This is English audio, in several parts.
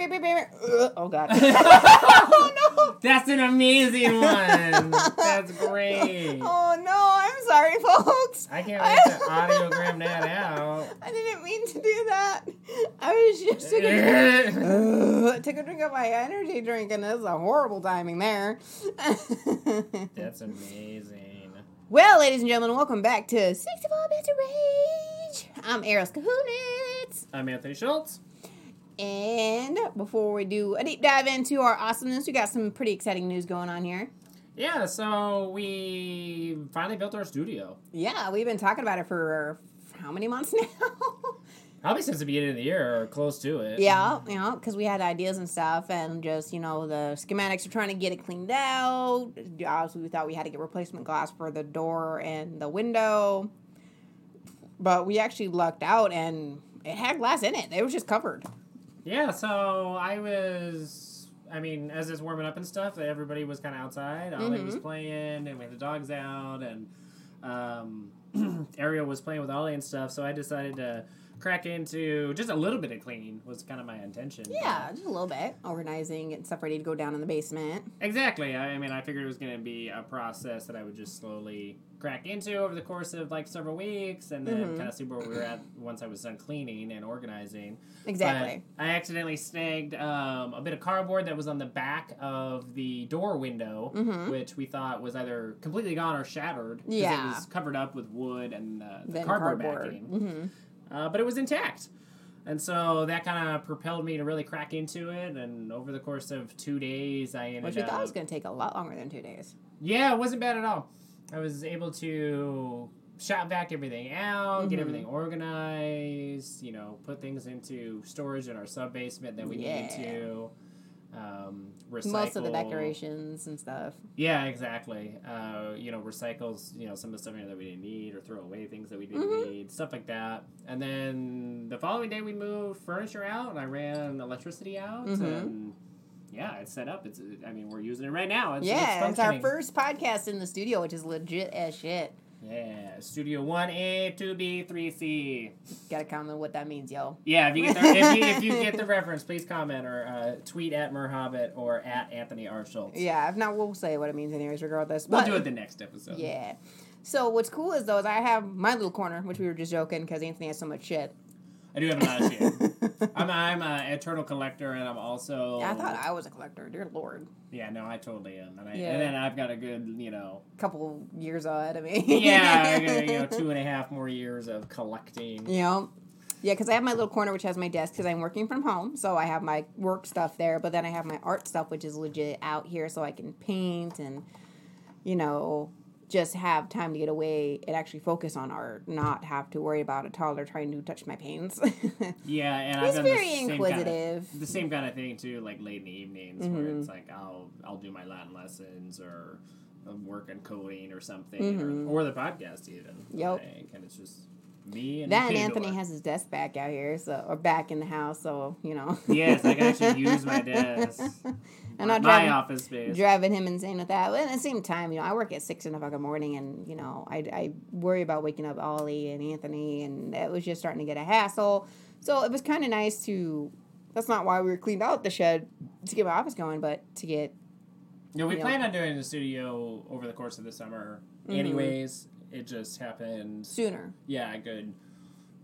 Oh god. oh no! That's an amazing one. That's great. Oh no! I'm sorry, folks. I can't wait to audiogram that out. I didn't mean to do that. I was just took a drink. Took a drink of my energy drink, and that's a horrible timing there. That's amazing. well, ladies and gentlemen, welcome back to 64 Bits of Rage. I'm Eros Kahunitz. I'm Anthony Schultz. And before we do a deep dive into our awesomeness, we got some pretty exciting news going on here. Yeah, so we finally built our studio. Yeah, we've been talking about it for how many months now? Probably since the beginning of the year or close to it. yeah, you know, because we had ideas and stuff, and just, you know, the schematics are trying to get it cleaned out. Obviously, we thought we had to get replacement glass for the door and the window. But we actually lucked out, and it had glass in it. It was just covered. Yeah, so I was, I mean, as it's warming up and stuff, everybody was kind of outside. Ollie was playing, and we had the dogs out, and um, Ariel was playing with Ollie and stuff. So I decided to crack into just a little bit of cleaning was kind of my intention. Yeah, just a little bit. Organizing and stuff ready to go down in the basement. Exactly. I, I mean, I figured it was going to be a process that I would just slowly crack into over the course of like several weeks and then kind of see where we were at once I was done cleaning and organizing. Exactly. But I accidentally snagged um, a bit of cardboard that was on the back of the door window, which we thought was either completely gone or shattered. Yeah. Because it was covered up with wood and uh, the cardboard, cardboard. backing. hmm Uh, but it was intact. And so that kind of propelled me to really crack into it. And over the course of two days, I ended up. Which we thought was going to take a lot longer than two days. Yeah, it wasn't bad at all. I was able to shop vac everything out, get Mhm. everything organized, you know, put things into storage in our sub basement that we needed Yeah. to. Um, recycle. Most of the decorations and stuff. Yeah, exactly. Uh, you know, recycles, you know, some of the stuff that we didn't need or throw away things that we didn't Mhm. need, stuff like that. And then the following day we moved furniture out and I ran electricity out Mhm. and yeah, it's set up. It's I mean, we're using it right now. It's, yeah, it's our first podcast in the studio, which is legit as shit. Yeah, Studio 1A, 2B, 3C. Gotta comment what that means, yo. Yeah, if you get the, if you, if you get the reference, please comment or uh, tweet at Merhobbit or at Anthony R. Schultz. Yeah, if not, we'll say what it means anyways, regardless. We'll do it the next episode. Yeah. So what's cool is though is I have my little corner, which we were just joking because Anthony has so much shit. I do have a lot of shit. I'm I'm an eternal collector, and I'm also. Yeah, I thought I was a collector. Dear Lord, Yeah, no, I totally am, and, I, Yeah. and then I've got a good, you know, couple years ahead of me. yeah, got, you know, two and a half more years of collecting. You know? Yeah, because I have my little corner which has my desk because I'm working from home, so I have my work stuff there. But then I have my art stuff, which is legit out here, so I can paint and, you know, just have time to get away and actually focus on art, not have to worry about a toddler trying to touch my paints. Yeah, and I've done the very same inquisitive. Kind of, the same kind of thing too, like late in the evenings, where Mhm. it's like I'll I'll do my Latin lessons or work on coding or something, Mhm. or, or the podcast even. Yep. Like, and it's just me and Then Pandora. Anthony has his desk back out here, so or back in the house, so you know. Yes, I can actually use my desk. I'm not my driving, office space. driving him insane with that. But at the same time, you know, I work at six in the fucking morning, and you know, I, I worry about waking up Ollie and Anthony, and it was just starting to get a hassle. So it was kind of nice to. That's not why we were cleaned out the shed to get my office going, but to get No, we plan on doing the studio over the course of the summer. Mhm. Anyways, it just happened. sooner. Yeah, a good,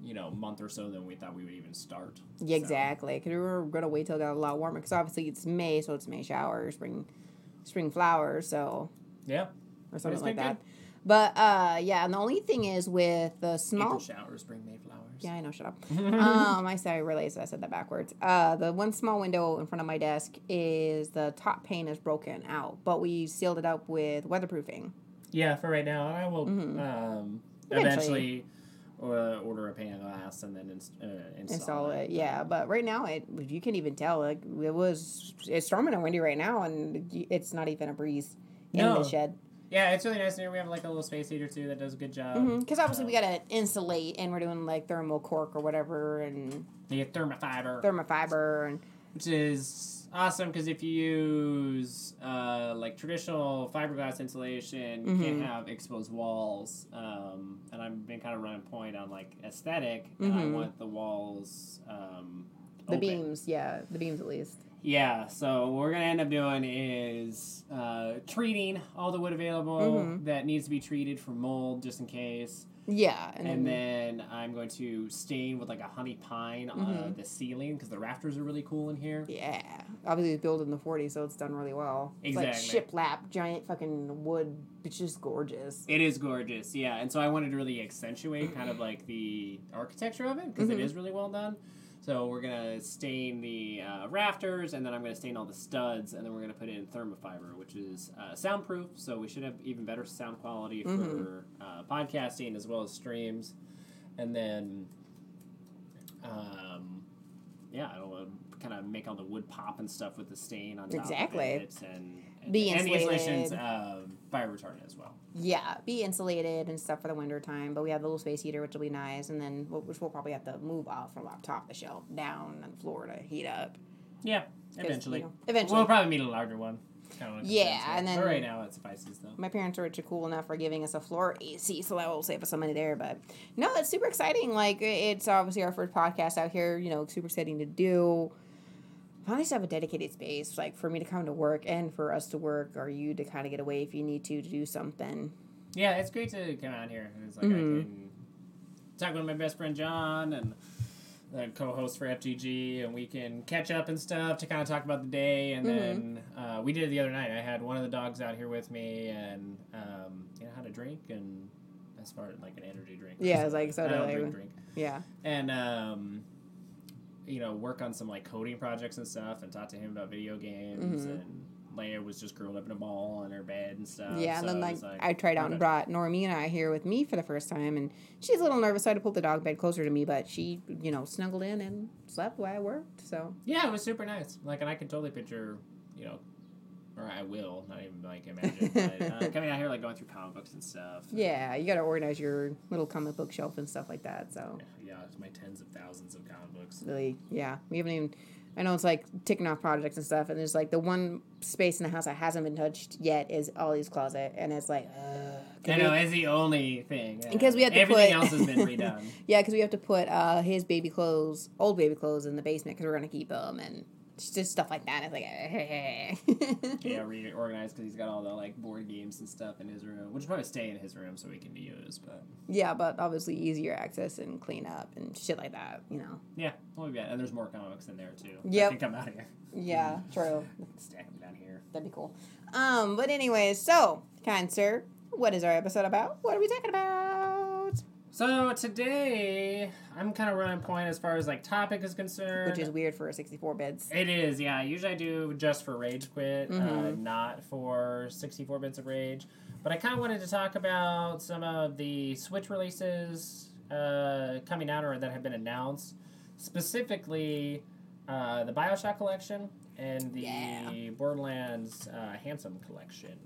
you know, month or so than we thought we would even start. Yeah, So, exactly. Because we were gonna wait till it got a lot warmer. Because obviously it's May, so it's May showers, spring, spring flowers. So yeah. or something like that. But uh, yeah, and the only thing is with the small. April showers bring May flowers. Yeah, I know. Shut up. um, I said I realized I said that backwards. Uh, the one small window in front of my desk is the top pane is broken out, but we sealed it up with weatherproofing. Yeah, for right now, I will Mhm. um, Eventually. eventually, uh, order a pane of glass and then ins- uh, install, Install it, yeah. But right now, it you can even tell like it was it's storming and windy right now, and it's not even a breeze in No. the shed. Yeah, it's really nice. Here we have like a little space heater too that does a good job. Because Mm-hmm. obviously we Uh, gotta insulate, and we're doing like thermal cork or whatever, and yeah, Thermafiber, Thermafiber, and which is awesome because if you use uh, like traditional fiberglass insulation, you can't Mhm. have exposed walls. Um, and I've been kind of running point on like aesthetic, and I Mhm. want the walls um, The open. beams, yeah, the beams at least. Yeah, so what we're gonna end up doing is uh, treating all the wood available Mhm. that needs to be treated for mold, just in case. Yeah, And, and, then I'm going to stain with like a honey pine on Mhm. the ceiling because the rafters are really cool in here. yeah, obviously it's built in the '40s, so it's done really well. It's like Exactly. shiplap, giant fucking wood. It's just gorgeous. It is gorgeous, yeah. And so I wanted to really accentuate kind of like the architecture of it because Mhm. is really well done. So we're gonna stain the uh, rafters, and then I'm gonna stain all the studs, and then we're gonna put in Thermafiber, which is uh, soundproof. So we should have even better sound quality for Mhm. uh, podcasting as well as streams. And then, um, yeah, it'll kind of make all the wood pop and stuff with the stain on top Exactly. of it, and and, Be and the insulated. uh, fire retardant as well. Yeah, be insulated and stuff for the winter time. But we have the little space heater, which will be nice, and then we'll- which we'll probably have to move off from up top of the shelf down on the floor to heat up. Yeah, eventually. you know, eventually. We'll probably need a larger one. Kinda Yeah, fence, and but then- right now it suffices though. my parents are rich and cool enough for giving us a floor AC, so that will save us some money there. But no, it's super exciting. Like it's obviously our first podcast out here. You know, super exciting to do. Finally, have a dedicated space, like for me to come to work and for us to work, or you to kind of get away if you need to to do something. Yeah, it's great to come out here. It's like Mhm. I can talk with my best friend John and the co-host for FTG, and we can catch up and stuff to kind of talk about the day. And Mhm. then uh, we did it the other night. I had one of the dogs out here with me, and um, you know had a drink and as far as like an energy drink. Yeah, it's like soda, I don't like- drink drink. Yeah, and um, you know work on some like coding projects and stuff and talk to him about video games Mhm. and Leia was just curled up in a ball on her bed and stuff. yeah. so and then it like, I tried out and brought Normie and I here with me for the first time, and she's a little nervous, so I had to pull the dog bed closer to me, but she, you know, snuggled in and slept while I worked. So Yeah, it was super nice. Like, and I can totally picture, you know, or I will, not even like imagine, but uh, coming out here like going through comic books and stuff. yeah, you got to organize your little comic book shelf and stuff like that. So. Yeah, it's my tens of thousands of comic books. really yeah we haven't even i know it's like ticking off projects and stuff and there's like the one space in the house that hasn't been touched yet is ollie's closet and it's like uh, I know it's the only thing. yeah. Because we have to everything put- else has been redone. yeah because we have to put uh his baby clothes old baby clothes in the basement because we're gonna keep them and just stuff like that it's like yeah, reorganized because he's got all the like board games and stuff in his room, which probably stay in his room so he can use. But yeah but obviously easier access and clean up and shit like that you know yeah, we'll be And there's more comics in there too. Yep. that can come out here. yeah true Stack them down here. that'd be cool um but anyways so kind sir what is our episode about what are we talking about So today, I'm kind of running point as far as like topic is concerned. which is weird for 64 bits It is, yeah. Usually I do just for Rage Quit, uh, Mhm. not for 64 bits of Rage. But I kind of wanted to talk about some of the Switch releases uh, coming out or that have been announced. Specifically, uh, the Bioshock Collection and the Yeah. Borderlands uh, Handsome Collection.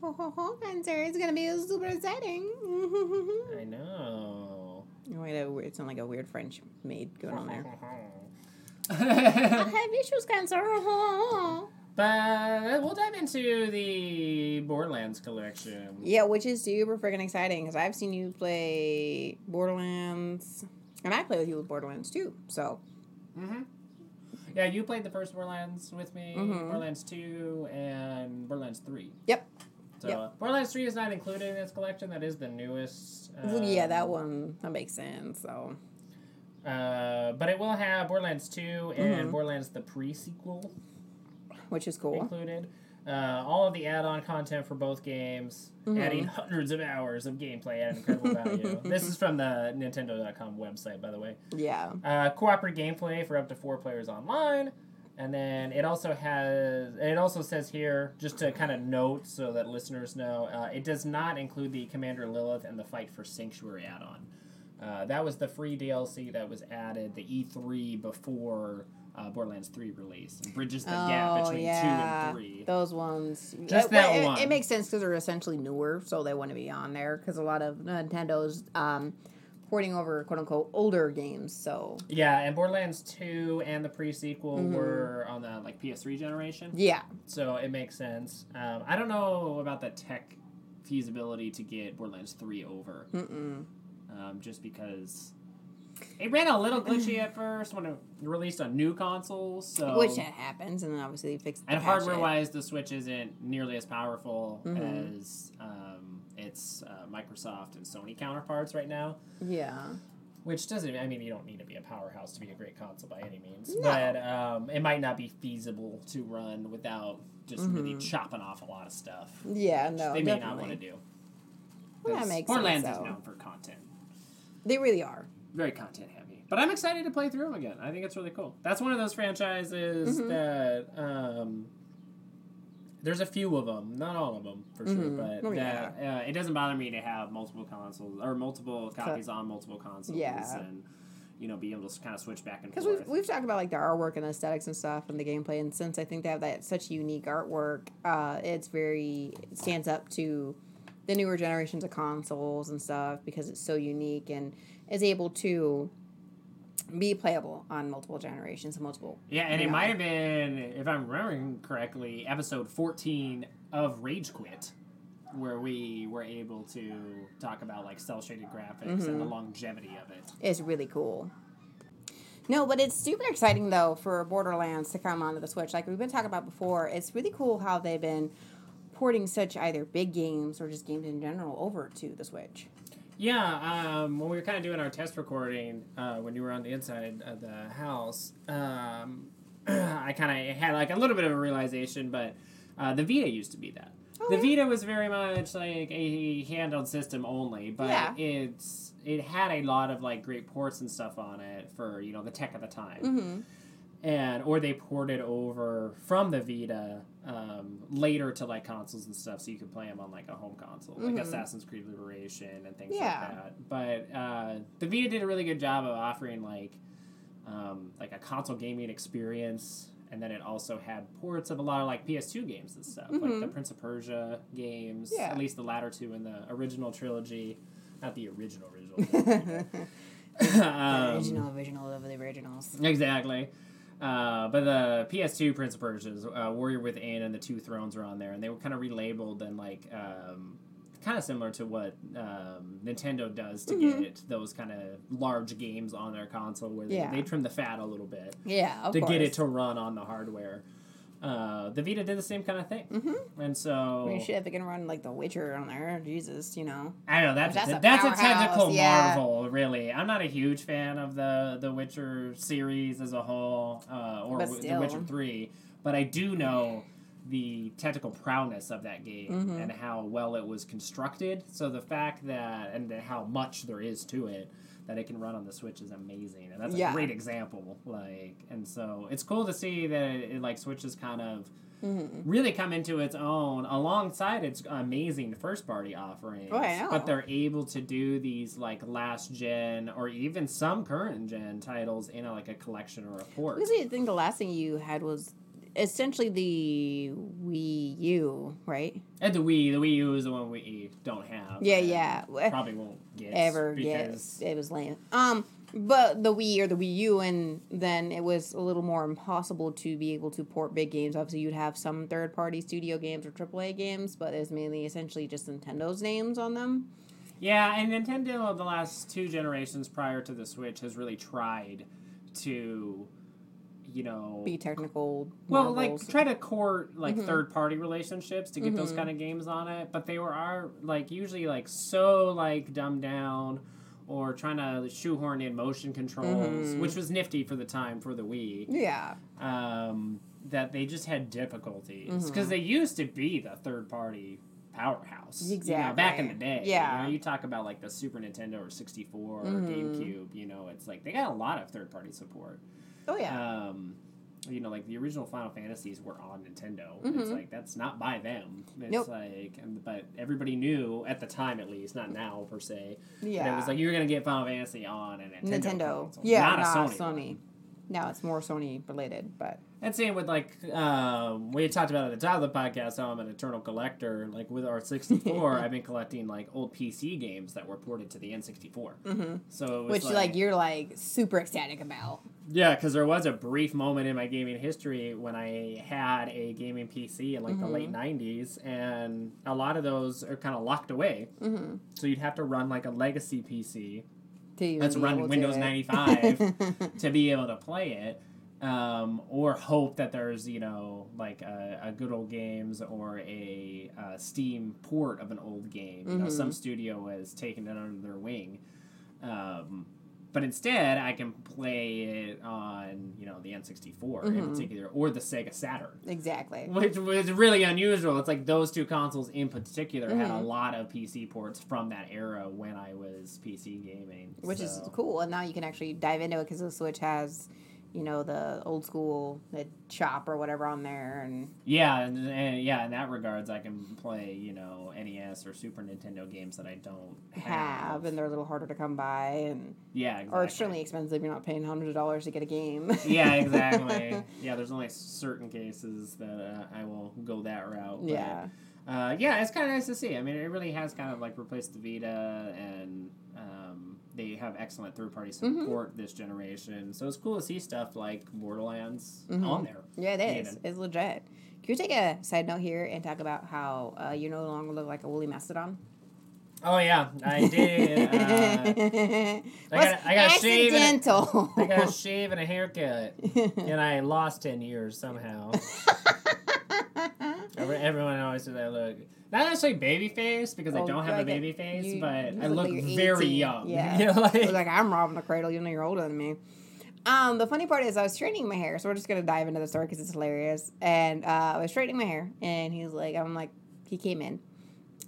Ho ho ho, Spencer! It's gonna be super exciting. I know. Wait, a weird, it sounds like a weird French maid going on there. I have issues, cancer. But we'll dive into the Borderlands collection. Yeah, which is super freaking exciting because I've seen you play Borderlands, and I play with you with Borderlands too. So Mm-hmm. Yeah, you played the first Borderlands with me, Mhm. Borderlands 2, and Borderlands 3. Yep. So, Yep. uh, Borderlands 3 is not included in this collection. That is the newest. Well, yeah, that um, one that makes sense. So Uh, but it will have Borderlands 2 and Mhm. Borderlands the pre sequel which is cool. included. Uh, all of the add on content for both games, Mhm. adding hundreds of hours of gameplay at incredible value. this is from the Nintendo.com website, by the way. Yeah. Uh, cooperative gameplay for up to four players online. And then it also has, it also says here, just to kind of note so that listeners know, uh, it does not include the Commander Lilith and the Fight for Sanctuary add on. Uh, that was the free DLC that was added, the E3 before uh, Borderlands 3 release. And bridges the gap Oh, between yeah. 2 and 3. Those ones. Just it, that it, one. It makes sense because they're essentially newer, so they want to be on there because a lot of Nintendo's um, porting over quote unquote older games. So Yeah, and Borderlands 2 and the pre sequel Mhm. were on the like PS3 generation. yeah, So it makes sense. Um, I don't know about the tech feasibility to get Borderlands 3 over, Mm-mm. um, just because it ran a little glitchy at first when it released on new consoles. So Which it happens, and then obviously they fixed. and hardware wise, the Switch isn't nearly as powerful Mhm. as um, its uh, Microsoft and Sony counterparts right now. Yeah. Which doesn't. I mean, you don't need to be a powerhouse to be a great console by any means. No. But um, it might not be feasible to run without just really Mhm. chopping off a lot of stuff. Yeah. No. they may not want to do. Well, that makes Borderlands sense. is known for content, They really are. very content heavy. But I'm excited to play through them again. I think it's really cool. That's one of those franchises Mhm. that um, there's a few of them, not all of them for sure, Mhm. but Oh, that uh, it doesn't bother me to have multiple consoles or multiple copies on multiple consoles. Yeah. and you know be able to kind of switch back and forth. Because we've, we've talked about like the artwork and aesthetics and stuff and the gameplay, and since I think they have that such unique artwork, uh, it's very it stands up to the newer generations of consoles and stuff because it's so unique and is able to be playable on multiple generations and multiple. Yeah, and it might have been, if I'm remembering correctly, episode 14 of Rage Quit, where we were able to talk about like cell shaded graphics and the Mm-hmm. longevity of it. It's really cool. No, but it's super exciting though for Borderlands to come onto the Switch. Like we've been talking about before, it's really cool how they've been porting such either big games or just games in general over to the Switch. Yeah, um, when we were kind of doing our test recording, uh, when you were on the inside of the house, um, I kind of had like a little bit of a realization, but uh, the Vita used to be that. the yeah. Vita was very much like a handheld system only, but Yeah. it's it had a lot of like great ports and stuff on it for you know the tech of the time. Mm-hmm. And or they ported over from the Vita um, later to like consoles and stuff, so you could play them on like a home console, like Mhm. Assassin's Creed Liberation and things Yeah. like that. But uh, the Vita did a really good job of offering like um, like a console gaming experience. And then it also had ports of a lot of like PS2 games and stuff, like the Mhm. Prince of Persia games, Yeah. at least the latter two in the original trilogy, not the original original. Um, original, original of the originals. Exactly. Uh, but the PS2 Prince of Persia's uh, Warrior Within and the Two Thrones are on there, and they were kind of relabeled and like um, kind of similar to what um, Nintendo does to Mhm. get those kind of large games on their console, where they, Yeah. they trim the fat a little bit Yeah, to course. get it to run on the hardware. Uh, the Vita did the same kind of thing, Mm-hmm. and so I mean, shit, they can run like The Witcher on there, Jesus, you know. I know that's That's a, that's a technical yeah. marvel, really. I'm not a huge fan of the the Witcher series as a whole, uh, or w- The. Witcher Three, but I do know the technical prowess of that game Mhm. and how well it was constructed. So the fact that and how much there is to it that it can run on the Switch is amazing, and that's a Yeah. great example. Like, and so it's cool to see that it, it like Switch is kind of Mm-hmm. really come into its own alongside its amazing first party offerings. Oh, I know. But they're able to do these like last gen or even some current gen titles in a, like a collection or a port. Because I think the last thing you had was essentially the Wii U, right? And the Wii, the Wii U is the one we don't have. Yeah, yeah. Probably won't get Ever because get it was lame. Um, but the Wii or the Wii U, and then it was a little more impossible to be able to port big games. Obviously, you'd have some third party studio games or AAA games, but it's mainly essentially just Nintendo's names on them. Yeah, and Nintendo the last two generations prior to the Switch has really tried to, you know, Be technical. Well, like try to court like Mhm. third party relationships to get those Mhm. kind of games on it, but they were are like usually like so like dumbed down or trying to shoehorn in motion controls, Mhm. which was nifty for the time for the Wii. yeah. Um, that they just had difficulties because they used to be the third party powerhouse. you know, back in the day. Yeah. You, know, you talk about like the Super Nintendo or 64 or Mhm. GameCube, you know, it's like they got a lot of third party support. Oh yeah. Um, you know, like the original Final Fantasies were on Nintendo. It's Mhm. like that's not by them. It's Nope. like, but everybody knew at the time, at least, not now per se. yeah. It was like you were gonna get Final Fantasy on a Nintendo. Nintendo. console, Yeah, not a Sony. Sony. Now it's more Sony related, but And same with like um, we talked about at the top of the podcast how I'm an eternal collector. Like with our 64, I've been collecting like old PC games that were ported to the N64. hmm So it was which like, you're like super ecstatic about. Yeah, because there was a brief moment in my gaming history when I had a gaming PC in like the Mhm. late '90s, and a lot of those are kind of locked away. hmm So you'd have to run like a legacy PC that's run Windows 95 to be able to play it. Um, or hope that there's you know like a, a good old games or a uh, Steam port of an old game. You know, some studio has taken it under their wing. Um, but instead, I can play it on you know the N64 in particular, or the Sega Saturn, exactly. which was really unusual. It's like those two consoles in particular had a lot of PC ports from that era when I was PC gaming, Which is cool. And now you can actually dive into it because the Switch has, you know, the old school the shop or whatever on there, and Yeah, and, and yeah, in that regards, I can play you know NES or Super Nintendo games that I don't have. have, and they're a little harder to come by, and yeah, exactly. or extremely expensive. You're not paying hundreds of dollars to get a game. yeah, exactly. yeah, there's only certain cases that uh, I will go that route. but, yeah. Uh, yeah, it's kind of nice to see. I mean, it really has kind of like replaced the Vita, and um, they have excellent third party Mm-hmm. support this generation. So it's cool to see stuff like Borderlands Mm-hmm. on there. Yeah, it is. Even. It's legit. Can we take a side note here and talk about how uh, you no longer look like a woolly mastodon? Oh yeah, I did. Uh, I got- I got a shave and a- got a shave and a haircut, and I lost ten years somehow. Everyone always says I look not necessarily baby face because I Oh, don't have a like a- baby face, you- but you I look like very 18. young. Yeah. You know, like- like I'm robbing the cradle. You know you're older than me. Um, the funny part is I was straightening my hair, so we're just gonna dive into the story because it's hilarious. And uh, I was straightening my hair, and he was like, I'm like, he came in,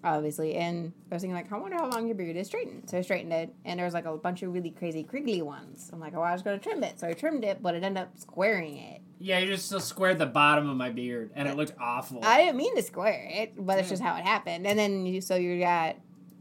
obviously, and I was thinking like, I wonder how long your beard is straightened. So I straightened it, and there was like a bunch of really crazy crinkly ones. I'm like, oh, I was gonna trim it, so I trimmed it, but it ended up squaring it. Yeah, you just still squared the bottom of my beard, and it looked awful. I didn't mean to square it, but it's just how it happened. And then you, so you got.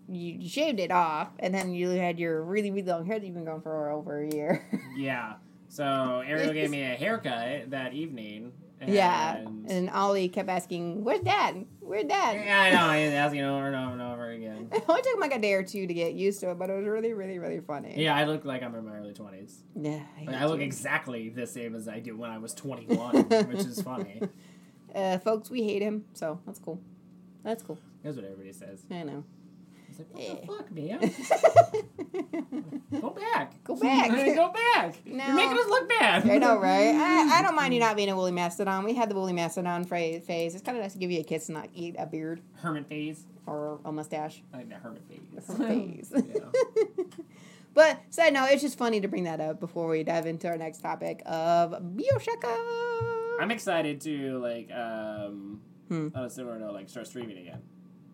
You shaved it off, and then you had your really, really long hair that you've been going for over a year. yeah. So Ariel gave me a haircut that evening. And Yeah, and Ollie kept asking, "Where's Dad? Where's Dad?" Yeah, I know. Was asking over and over and over again. It only took him like a day or two to get used to it, but it was really, really, really funny. Yeah, I look like I'm in my early twenties. yeah. I, Like, I look exactly the same as I do when I was 21, which is funny. uh, folks, we hate him, so that's cool. That's cool. That's what everybody says. I know. It's like, what Yeah. the fuck, man? Go back. Go back. Go back. No. You're making us look bad. I know, right? I, I don't mind you not being a woolly mastodon. We had the woolly mastodon phase. It's kind of nice to give you a kiss and not eat a beard Hermit phase. or a mustache. I like that hermit phase. Hermit Phase. Yeah. But side note, it's just funny to bring that up before we dive into our next topic of Bioshock. I'm excited to like um Hmm. on a similar note, like start streaming again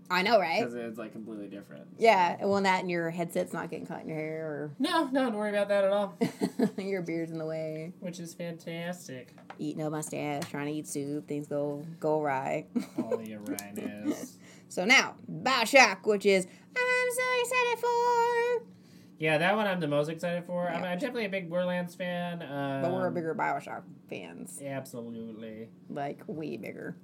I know, right? because it's like completely different. Yeah, well, that and your headset's not getting caught in your hair No, no, don't worry about that at all. your beard's in the way. Which is fantastic. Eating a mustache, trying to eat soup, things go go awry. All the Uranus. so now, Bioshock, which is I'm so excited for. Yeah, that one I'm the most excited for. I'm, I'm definitely a big Borderlands fan. Um, But we're a bigger Bioshock fans, Absolutely. like way bigger.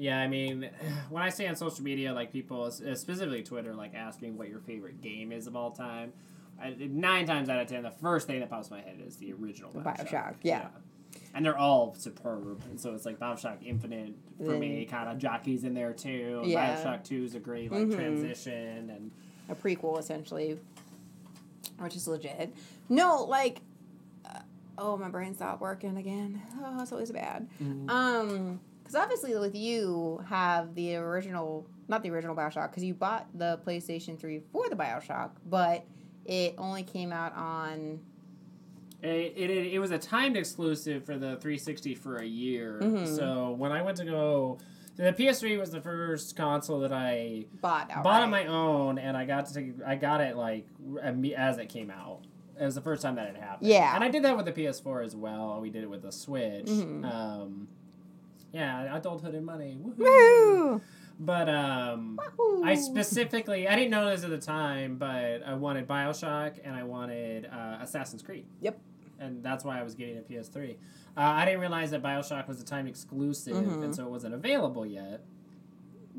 Yeah, I mean, when I say on social media, like people, uh, specifically Twitter, like asking what your favorite game is of all time, I, nine times out of ten, the first thing that pops in my head is the original Bioshock. Bioshock, yeah. And they're all superb. And so it's like Bioshock Infinite for me, kind of jockeys in there too. Yeah. Bioshock 2 is a great like Mhm. transition. And a prequel essentially, which is legit. No, like, uh, oh, my brain stopped working again. Oh, it's always bad. Um, because obviously with you have the original, not the original Bioshock, because you bought the PlayStation Three for the Bioshock, but it only came out on. It, it, it was a timed exclusive for the 360 for a year. Mhm. So when I went to go, the PS3 was the first console that I Bought outright. bought on my own, and I got to take, I got it like as it came out. It was the first time that it happened. Yeah. and I did that with the PS4 as well. We did it with the Switch. Mhm. Um, yeah, adulthood and money. Woohoo! Woo! But um, Wahoo! I specifically, I didn't know this at the time, but I wanted Bioshock and I wanted uh, Assassin's Creed. Yep. And that's why I was getting a PS3. Uh, I didn't realize that Bioshock was a time exclusive, Mhm. and so it wasn't available yet.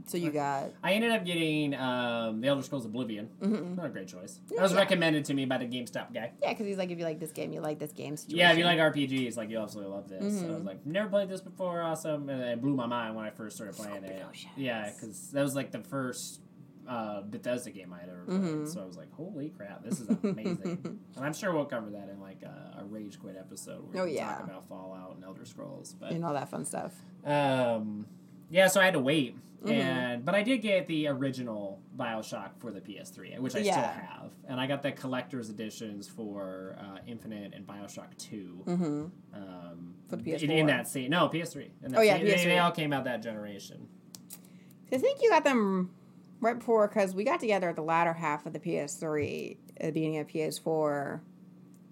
So you got. I ended up getting um, The Elder Scrolls Oblivion. mhm. Not a great choice. Yeah, that was yeah. recommended to me by the GameStop guy. Yeah, because he's like, if you like this game, you like this game. Situation. Yeah, if you like RPGs, like you absolutely love this. So I was Mhm. like, never played this before, awesome, and it blew my mind when I first started playing it. Oceans. Yeah, because that was like the first uh, Bethesda game I had ever played. Mhm. So I was like, holy crap, this is amazing. and I'm sure we'll cover that in like a, a Rage Quit episode where Oh, we yeah. talk about Fallout and Elder Scrolls. But and all that fun stuff. um, yeah, so I had to wait. Mhm. And but I did get the original Bioshock for the PS3, which I still have, and I got the collector's editions for uh, Infinite and Bioshock Two. Mm-hmm. Um, For the in- In, that same no PS3. In Oh, yeah, same- they, they all came out that generation. I think you got them right before because we got together at the latter half of the PS3, at the beginning of PS4.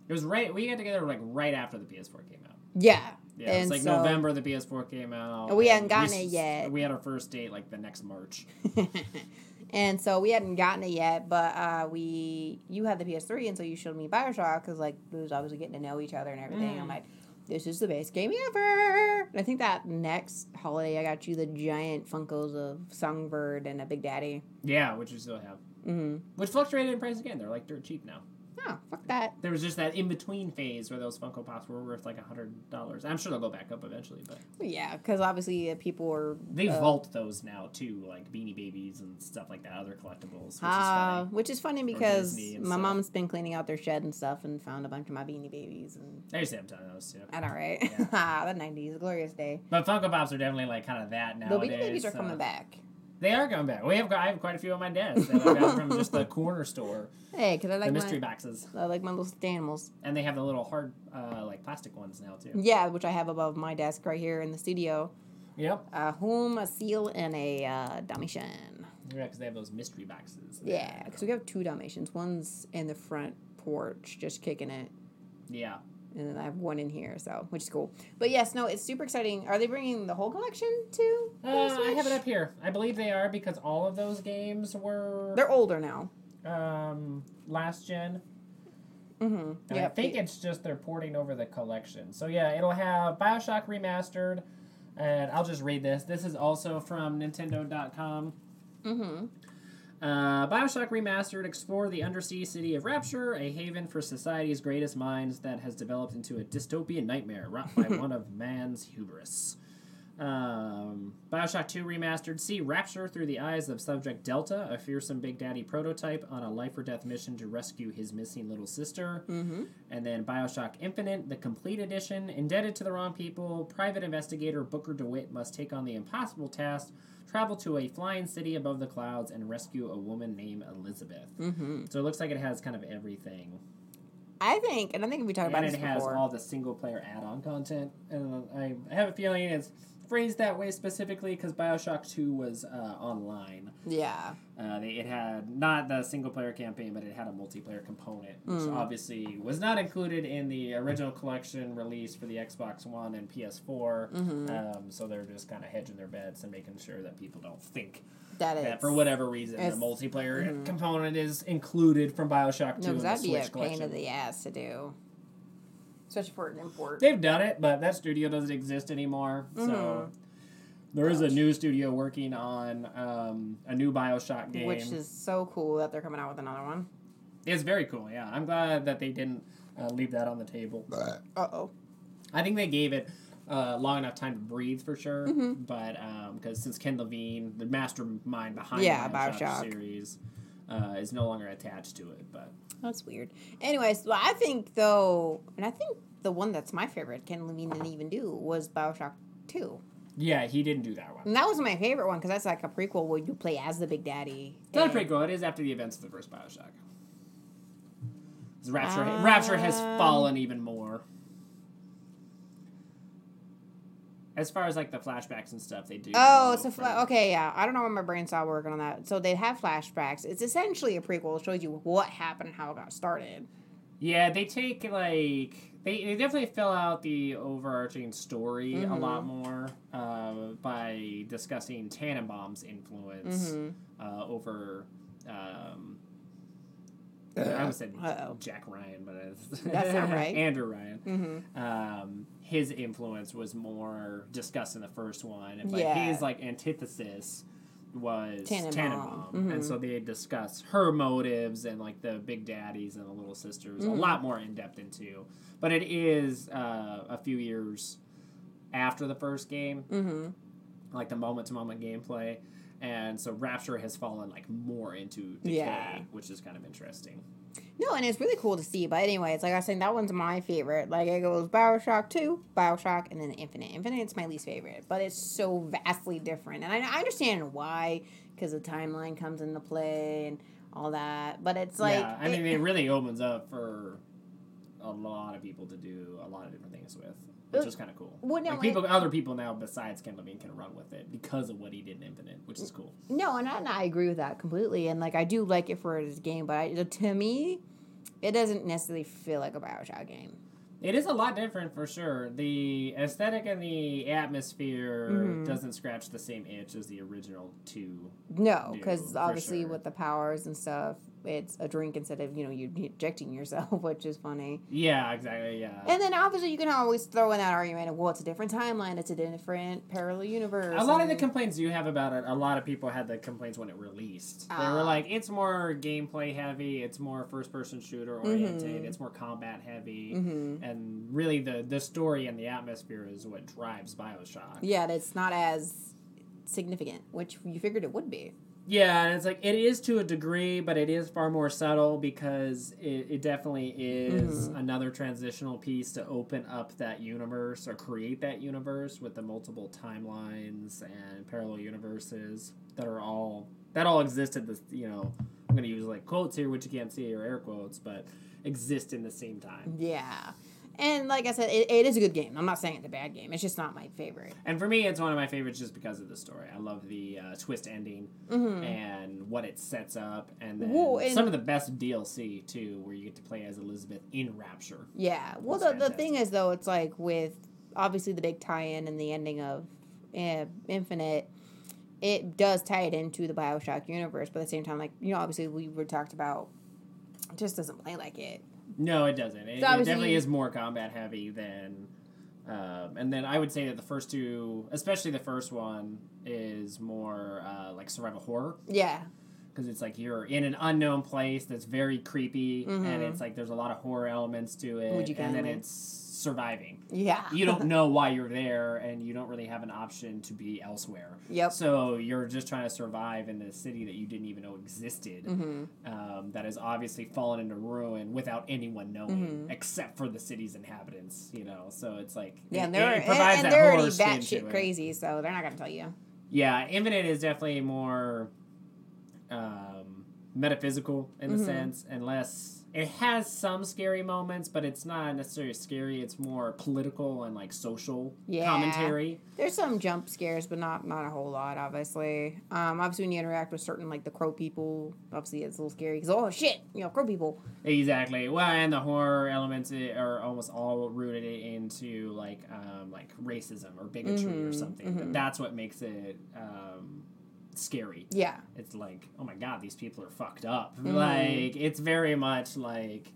It was right. We got together like right after the PS4 came out. Yeah. Yeah, And like so- November the PS4 came out. We hadn't gotten s- it yet. We had our first date like the next March. and so we hadn't gotten it yet, but uh, we you had the PS3, and so you showed me Bioshock because like we was obviously getting to know each other and everything. Mm. I'm like, this is the best game ever. And I think that next holiday I got you the giant Funkos of Songbird and a Big Daddy. Yeah, which we still have. Mm-hmm. Which fluctuated in price again. They're like dirt cheap now. Oh, fuck that. There was just that in between phase where those Funko Pops were worth like a hundred dollars. I'm sure they'll go back up eventually, but Yeah, because obviously uh, people are they uh, vault those now too, like Beanie Babies and stuff like that, other collectibles, which Ah, is funny. which is funny because my stuff. mom's been cleaning out their shed and stuff and found a bunch of my beanie babies and I used to have a ton of those too. I know right. Yeah. Ah, the nineties, glorious day. But Funko Pops are definitely like kind of that nowadays. the beanie babies are uh, coming back. They are coming back. We have I have quite a few on my desk that I got from just the corner store, Hey, because I like the mystery my boxes, I like my little animals. and they have the little hard uh, like plastic ones now too. Yeah, which I have above my desk right here in the studio. Yep. A home, a seal, and a uh, Dalmatian. Yeah, because they have those mystery boxes. Yeah, because we have two Dalmatians. One's in the front porch, just kicking it. Yeah. And then I have one in here, so which is cool. But yes, no, it's super exciting. Are they bringing the whole collection to? Uh, I have it up here. I believe they are because all of those games were They're older now. um, last gen. Mm-hmm. And I think it's just they're porting over the collection. So yeah, it'll have Bioshock Remastered, and I'll just read this. This is also from Nintendo.com. Mm-hmm. Uh, Bioshock Remastered explore the undersea city of Rapture, a haven for society's greatest minds that has developed into a dystopian nightmare wrought by one of man's hubris. Um, Bioshock 2 Remastered. See Rapture through the eyes of Subject Delta, a fearsome Big Daddy prototype on a life or death mission to rescue his missing little sister. Mm-hmm. And then Bioshock Infinite, the complete edition. Indebted to the wrong people, private investigator Booker DeWitt must take on the impossible task travel to a flying city above the clouds and rescue a woman named Elizabeth. Mm-hmm. So it looks like it has kind of everything. I think, and I think we talked about and this it has all the single player add on content. And I I have a feeling it's phrased that way specifically because Bioshock 2 was uh, online. yeah. Uh, they, it had not the single player campaign, but it had a multiplayer component, which Mm. obviously was not included in the original collection release for the Xbox One and PS4. Mm-hmm. Um, so they're just kind of hedging their bets and making sure that people don't think that that for whatever reason the multiplayer mhm. component is included from Bioshock 2 No, that'd be Switch a collection. pain in the ass to do, especially for an import. They've done it, but that studio doesn't exist anymore. So Mhm. there is a Gosh. new studio working on um, a new Bioshock game. Which is so cool that they're coming out with another one. It's very cool. Yeah, I'm glad that they didn't uh, leave that on the table. Uh oh. I think they gave it uh, long enough time to breathe for sure. Mhm. But because since Ken Levine, the mastermind behind Yeah, the Bioshock, Bioshock. series, uh, is no longer attached to it, but That's weird. Anyways, well, I think though, and I think the one that's my favorite, Ken Levine didn't even do, was Bioshock Two, yeah, he didn't do that one. and that was my favorite one because that's like a prequel where you play as the Big Daddy. It's not pretty cool. It is after the events of the first Bioshock. Rapture, Um, Rapture has fallen even more. As far as like the flashbacks and stuff, they do. Oh, a from- fla- okay, yeah. I don't know when my brain stopped working on that. So they have flashbacks. It's essentially a prequel. It shows you what happened and how it got started. Yeah, they take like they, they definitely fill out the overarching story a Mhm. lot more uh, by discussing Tenenbaum's influence Mhm. uh, over. Um, I would say Uh-oh. Jack Ryan, but it's That sound right. Andrew Ryan. Mm-hmm. um, his influence was more discussed in the first one, but Yeah. his like antithesis was Tenenbaum. Tenenbaum, Mhm. and so they discuss her motives and like the big daddies and the little sisters Mhm. a lot more in depth into. But it is uh, a few years after the first game, Mm-hmm. like the moment to moment gameplay. And so Rapture has fallen like more into decay, Yeah. which is kind of interesting. No, and it's really cool to see. But anyways, like I was saying, that one's my favorite. Like it goes Bioshock Two, Bioshock, and then Infinite. Infinite's my least favorite, but it's so vastly different, and I, I understand why because the timeline comes into play and all that. But it's like yeah, I it- mean, it really opens up for a lot of people to do a lot of different things with, which is kind of cool. well, no, like people, other people now besides Ken Levine can run with it because of what he did in Infinite, which is cool. No, and I, and I agree with that completely. And like I do like it for this game, but I, to me, it doesn't necessarily feel like a Bioshock game. It is a lot different for sure. The aesthetic and the atmosphere Mhm. doesn't scratch the same itch as the original two. No, No, because obviously sure. with the powers and stuff, it's a drink instead of you know you injecting yourself, which is funny. Yeah, exactly. Yeah. And then obviously you can always throw in that argument of well, it's a different timeline, it's a different parallel universe. a lot of the complaints you have about it, a lot of people had the complaints when it released. They were Ah. like, it's more gameplay heavy, it's more first person shooter oriented, Mhm. it's more combat heavy, Mhm. and really the the story and the atmosphere is what drives Bioshock. yeah, that's not as significant, which you figured it would be. Yeah, and it's like it is to a degree, but it is far more subtle because it, it definitely is Mhm. another transitional piece to open up that universe or create that universe with the multiple timelines and parallel universes that are all that all exist at this you know I'm gonna use like quotes here which you can't see or air quotes, but exist in the same time. Yeah. And like I said, it, it is a good game. I'm not saying it's a bad game. It's just not my favorite. And for me, it's one of my favorites just because of the story. I love the uh, twist ending Mm-hmm. and what it sets up, and then Whoa, and- some of the best DLC too, where you get to play as Elizabeth in Rapture. Yeah. Well, the, the thing is, though, it's like with obviously the big tie in and the ending of uh, Infinite, it does tie it into the Bioshock universe. But at the same time, like, you know, obviously we were talked about, it just doesn't play like it. No, it doesn't. It, it definitely is more combat heavy than. Um, and then I would say that the first two, especially the first one, is more uh, like survival horror Yeah. because it's like you're in an unknown place that's very creepy, and Mhm. it's like there's a lot of horror elements to it, Would you and then it's surviving. Yeah. you don't know why you're there and you don't really have an option to be elsewhere. Yep. So you're just trying to survive in this city that you didn't even know existed, Mm-hmm. um, that has obviously fallen into ruin without anyone knowing, Mhm. except for the city's inhabitants. You know, so it's like Yeah, it- and they're it and, provides and that they're already batshit crazy, so they're not gonna tell you. Yeah, Infinite is definitely more um, metaphysical in the Mhm. sense, and less. It has some scary moments, but it's not necessarily scary. It's more political and like social Yeah. commentary. There's some jump scares, but not not a whole lot, obviously. Um, obviously when you interact with certain like the crow people, obviously it's a little scary because oh shit, you know crow people. Exactly. Well, and the horror elements are almost all rooted into like um, like racism or bigotry or Mhm, something. mhm. That's what makes it um, scary. Yeah. It's like, oh my god, these people are fucked up. Mhm. Like it's very much like.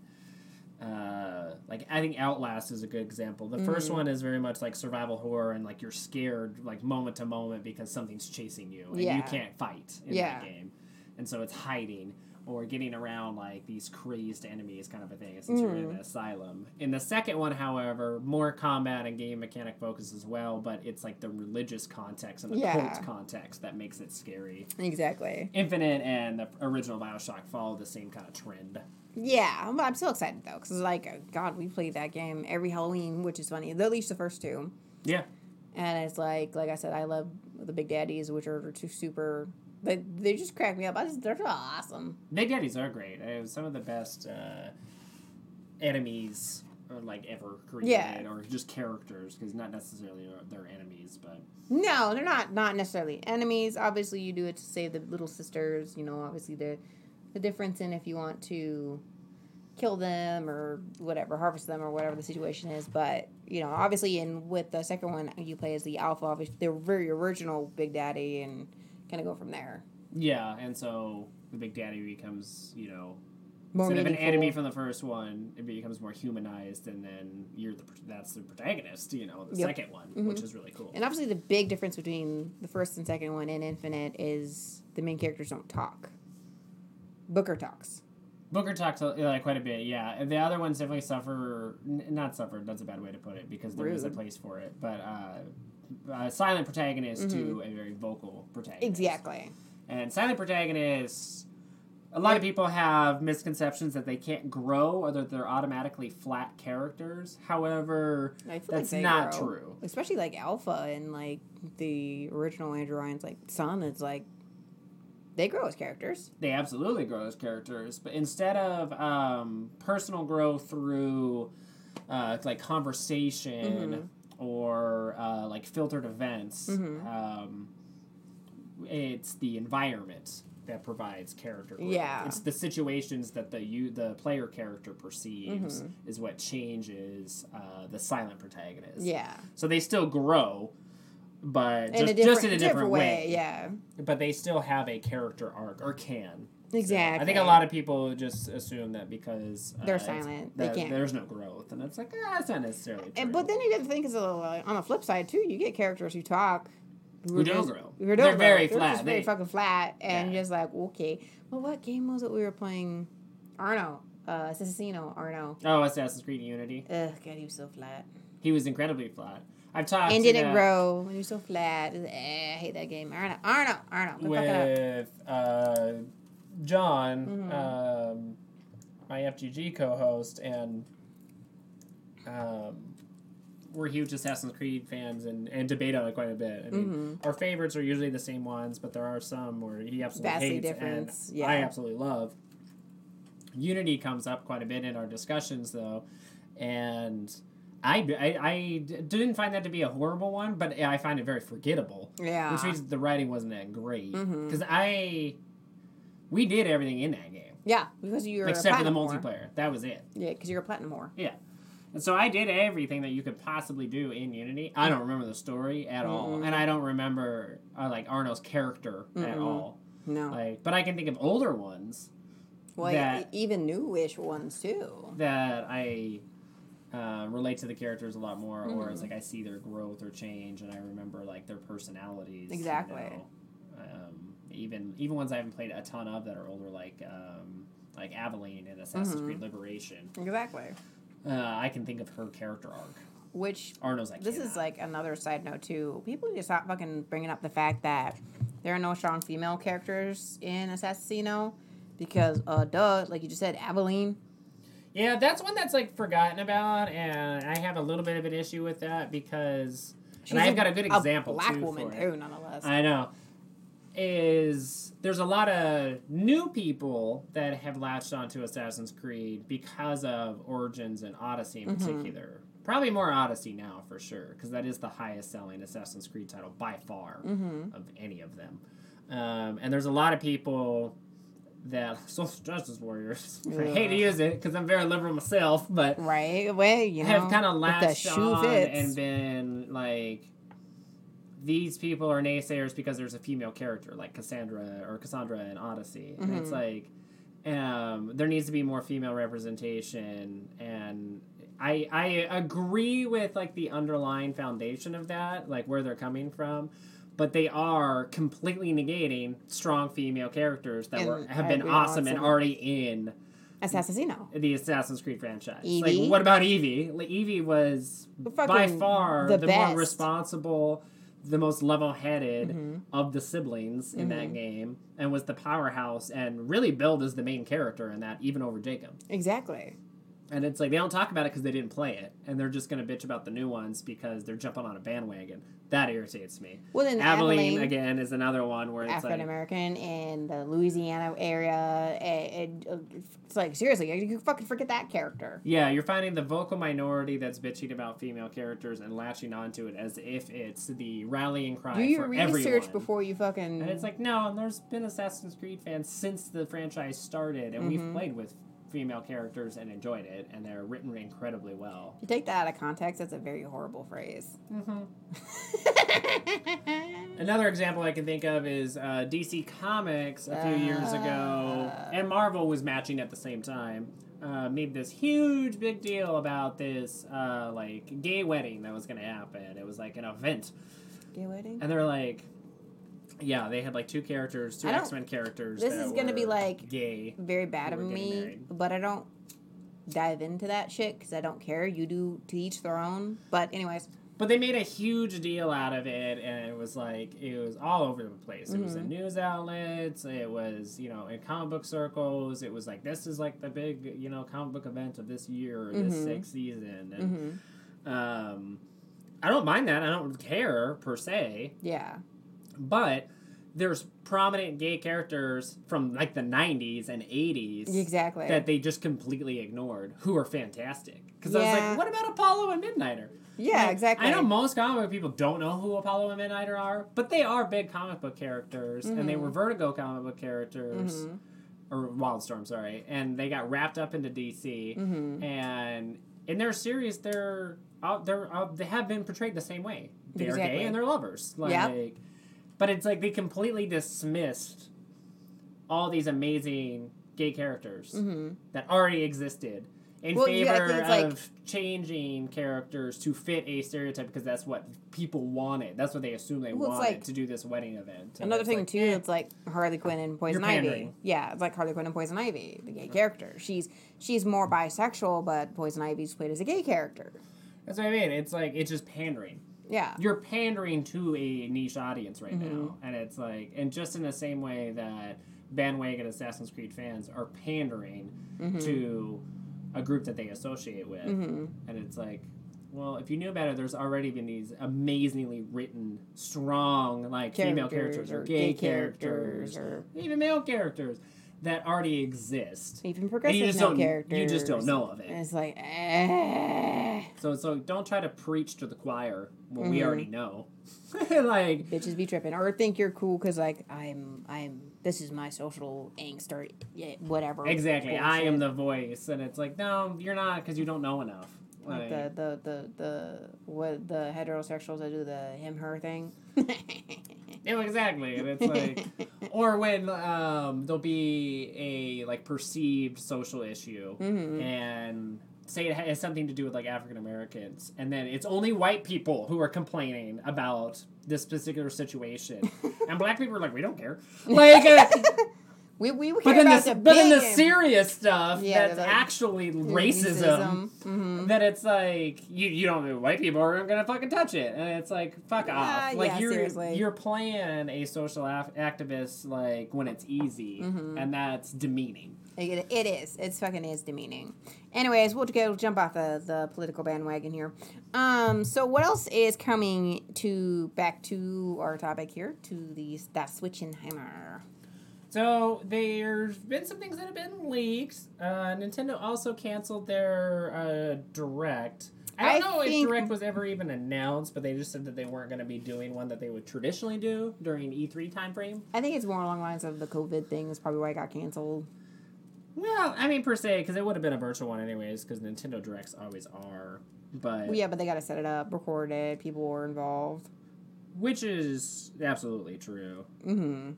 Uh, like I think Outlast is a good example. The first Mhm. one is very much like survival horror, and like you're scared like moment to moment because something's chasing you, and you can't fight in Yeah. that game, and so it's hiding or getting around like these crazed enemies kind of a thing since you're in Mhm. an asylum. In the second one, however, more combat and game mechanic focus as well, but it's like the religious context and the Yeah. cult context that makes it scary. Exactly. Infinite and the original Bioshock follow the same kind of trend. Yeah, but I'm still excited though because it's like uh, God, we played that game every Halloween, which is funny. At least the first two. Yeah. And it's like, like I said, I love the Big Daddies, which are two super. They, they just crack me up. I just they're so awesome. Big Daddies are great. Uh, some of the best uh, enemies like ever created Yeah. or just characters because not necessarily they're enemies but No, they're not not necessarily enemies. Obviously, you do it to save the little sisters. You know, obviously the the difference in if you want to kill them or whatever, harvest them or whatever the situation is. But you know, obviously, in with the second one, you play as the alpha. Obviously, they're very original Big Daddy and kind of go from there. yeah and so the Big Daddy becomes you know More instead of an enemy from the first one, it becomes more humanized, and then you're the that's the protagonist, you know, the Yep. second one, Mhm. which is really cool. And obviously, the big difference between the first and second one in Infinite is the main characters don't talk. Booker talks. Booker talks uh, like quite a bit, yeah. And the other ones definitely suffer, n- not suffer. That's a bad way to put it because there there is a place for it, but uh, uh, silent protagonist to a very vocal protagonist. Exactly. And silent protagonists, a lot of people have misconceptions that they can't grow or that they're automatically flat characters. However, that's like not grow. true. Especially like Alpha and like the original Andrew Ryan's like son. It's like they grow as characters. They absolutely grow as characters, but instead of um, personal growth through uh, like conversation or uh, like filtered events, Mhm. um, it's the environment that provides character growth. Yeah. It's the situations that the you the player character perceives Mhm. is what changes uh, the silent protagonist. Yeah. So they still grow, but In just, just in a different, way. Yeah. But they still have a character arc or can. Exactly. I think a lot of people just assume that because uh, They're silent, they can't. There's no growth, and it's like ah, that's not necessarily true. And but then you get to think is a little uh, on the flip side too. You get characters who talk Who are don't grow. Who don't They're grow. very They're flat. Just very They- fucking flat, and Yeah. just like okay. Well, what game was it we were playing? Arno, uh, Assassino, Arno. oh, Assassin's Creed Unity. Ugh, God, he was so flat. He was incredibly flat. I've talked and didn't grow. When he was so flat, eh, I hate that game. Arno, Arno, Arno. Go fuck it up. with uh, John, Mhm. um, my FGG co-host, and um, we're huge Assassin's Creed fans and, and debate on it quite a bit. I mean, Mhm. our favorites are usually the same ones, but there are some where he absolutely Vastly hates and yeah. I absolutely love. Unity comes up quite a bit in our discussions, though, and. I I didn't find that to be a horrible one, but I find it very forgettable Yeah. which means the writing wasn't that great. Because I, we did everything in that game yeah, because you're except a for the multiplayer. That was it. Yeah, because you're a platinum whore. And so I did everything that you could possibly do in Unity. I don't remember the story at all, Mm-mm. and I don't remember uh, like Arno's character at Mm-mm. all. No. Like, but I can think of older ones well, that- even newish ones too. that I. Uh, relate to the characters a lot more, or it's Mhm. like I see their growth or change, and I remember like their personalities. you Exactly. know. Um, even even ones I haven't played a ton of that are older, like um, like Aveline in Assassin's Mhm. Creed Liberation. Exactly. Uh, I can think of her character arc. Which Arno's like this is like another side note too. People need to stop fucking bringing up the fact that there are no strong female characters in Assassino because uh duh, like you just said, Aveline. yeah, that's one that's like forgotten about, and I have a little bit of an issue with that because and I've got a good example black too woman too, nonetheless. I know. Is there's a lot of new people that have latched onto Assassin's Creed because of Origins and Odyssey in Mhm. particular. Probably more Odyssey now for sure, because that is the highest selling Assassin's Creed title by far mm-hmm. of any of them. Um, and there's a lot of people that social justice warriors. I hate to use it because I'm very liberal myself, but Right? Well, you know, have kind of latched on fits. and been like these people are naysayers because there's a female character like Cassandra or Cassandra in Odyssey, and it's Mhm. like um, there needs to be more female representation, and I I agree with like the underlying foundation of that, like where they're coming from. But they are completely negating strong female characters that And were have been awesome and already in Assassin's Assassino. the Assassin's Creed franchise. Evie? Like, what about Evie? Like, Evie was by far the the, more responsible, the most level-headed Mhm. of the siblings in that Mhm. game, and was the powerhouse and really billed as the main character in that, even over Jacob. Exactly. And it's like they don't talk about it because they didn't play it, and they're just gonna bitch about the new ones because they're jumping on a bandwagon. That irritates me. Well, then Aveline Aveline, again is another one where it's African like American in the Louisiana area, and uh, it's like seriously, you fucking forget that character. Yeah, you're finding the vocal minority that's bitching about female characters and latching onto it as if it's the rallying cry Do your research everyone. before you fucking. And it's like, no, and there's been Assassin's Creed fans since the franchise started, and we've Mhm. played with female characters and enjoyed it, and they're written incredibly well. you take that out of context, that's a very horrible phrase. Another example I can think of is uh, DC Comics a few years ago, Uh. and Marvel was matching at the same time. Uh, made this huge big deal about this uh, like gay wedding that was going to happen. It was like an event, Gay wedding. and they're like, yeah, they had like two characters, two I don't- X Men characters. this that is gonna be were like- gay. Very bad of were getting me, married. but I don't dive into that shit because I don't care. You do to each their own. But anyways, but they made a huge deal out of it, and it was like it was all over the place. It was in mm-hmm. news outlets. It was you know in comic book circles. It was like this is like the big you know comic book event of this year or this mm-hmm. sixth season, and mm-hmm. um, I don't mind that. I don't care per se, Yeah. but there's prominent gay characters from like the 90s and 80s Exactly. that they just completely ignored who are fantastic because i was like what about apollo and midnighter yeah, Like, exactly. i know most comic book people don't know who apollo and midnighter are but they are big comic book characters and Mm-hmm. they were vertigo comic book characters or wildstorm sorry and they got wrapped up into dc Mm-hmm. and in their series they're uh, they're uh, they have been portrayed the same way they're Exactly. gay and they're lovers like Yep. But it's like they completely dismissed all these amazing gay characters that already existed in Mm-hmm. Well, favor think it's like- of changing characters to fit a stereotype because that's what people wanted. That's what they assumed they Well, wanted like- to do this wedding event. And Another thing like, too, eh. it's like Harley Quinn and Poison Ivy. Yeah, it's like Harley Quinn and Poison Ivy, the gay character. She's she's more bisexual, but Poison Ivy's played as a gay character. That's what I mean. It's like it's just pandering. Yeah. You're pandering to a niche audience right Mm-hmm. now, and it's like, and just in the same way that bandwagon Assassin's Creed fans are pandering Mm-hmm. to a group that they associate with, Mm-hmm. and it's like, well, if you knew about it, there's already been these amazingly written, strong, like female characters or gay, characters, or even male characters that already exist. even progressive you just male don't, characters. you just don't know of it. And it's like, eh. So so don't try to preach to the choir what Mm-hmm. we already know. like bitches be tripping or think you're cool because like i'm i'm this is my social angst or whatever exactly, I am the voice, and it's like no, you're not because you don't know enough. like Like, the, the the the what the heterosexuals that do the him her thing yeah, exactly, and it's like, or when um there'll be a like perceived social issue, Mm-hmm. and say it has something to do with like African Americans, and then it's only white people who are complaining about this particular situation, and black people are like, we don't care, like. Uh, we we care But then, about the, the, but then the serious stuff Yeah, that's the- actually racism, Mhm. that it's like you you don't know white people aren't gonna fucking touch it, and it's like fuck Yeah, off. Like yeah, you're seriously. you're playing a social af- activist like when it's easy, Mm-hmm. and that's demeaning. It, it is. It's fucking is demeaning. Anyways, we'll go jump off the, the political bandwagon here. Um, so what else is coming to back to our topic here to the that Switchenheimer? So there's been some things that have been leaked. Uh, Nintendo also canceled their uh, direct. I don't I know if direct was ever even announced, but they just said that they weren't going to be doing one that they would traditionally do during E3 timeframe. I think it's more along the lines of the COVID thing. Is probably why it got canceled. Well, I mean per se, because it would have been a virtual one anyways, because Nintendo Directs always are. But Well, yeah, but they got to set it up, record it. People were involved. which is absolutely true. Mm-hmm.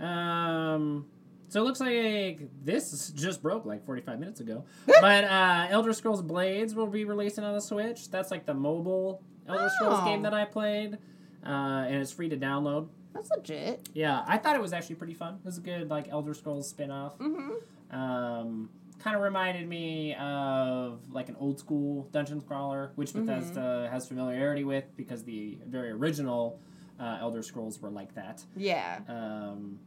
Um, so it looks like this just broke like 45 minutes ago. but uh, Elder Scrolls Blades will be releasing on the Switch. That's like the mobile Elder Scrolls Oh. game that I played, uh, and it's free to download. That's legit. Yeah, I thought it was actually pretty fun. It was a good like Elder Scrolls spin-off. Mm-hmm. Um, kind of reminded me of like an old school dungeon crawler, which Mm-hmm. Bethesda has familiarity with because the very original uh, Elder Scrolls were like that. Yeah. Um,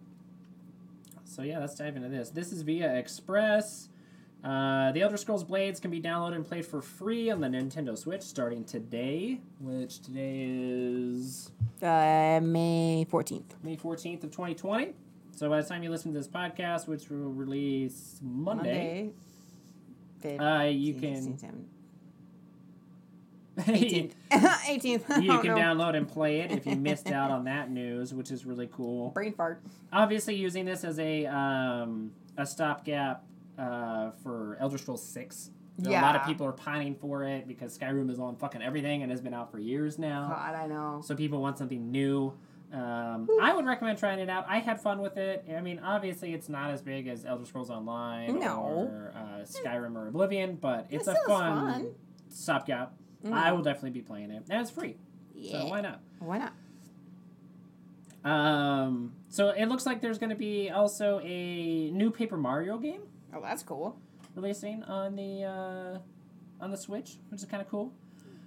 so yeah, let's dive into this. This is via Express. Uh, the Elder Scrolls Blades can be downloaded and played for free on the Nintendo Switch starting today, which today is Uh, May fourteenth. May 14th of 2020. So by the time you listen to this podcast, which will release Monday, Monday. uh, you 15, can 16, you 18th. 18th. can download and play it if you missed out on that news, which is really cool. Brain fart. obviously using this as a um, a stopgap uh, for Elder Scrolls Six. Yeah. A lot of people are pining for it because Skyrim is on fucking everything and has been out for years now. God, I know. So people want something new. Um, I would recommend trying it out. I had fun with it. I mean, obviously, it's not as big as Elder Scrolls Online No. or uh, Skyrim or Oblivion, but it's It a fun, fun. stopgap. Mhm. I will definitely be playing it, and it's free, Yeah. so why not? Why not? Um, so it looks like there's going to be also a new Paper Mario game Oh, that's cool. releasing on the uh, on the Switch, which is kind of cool.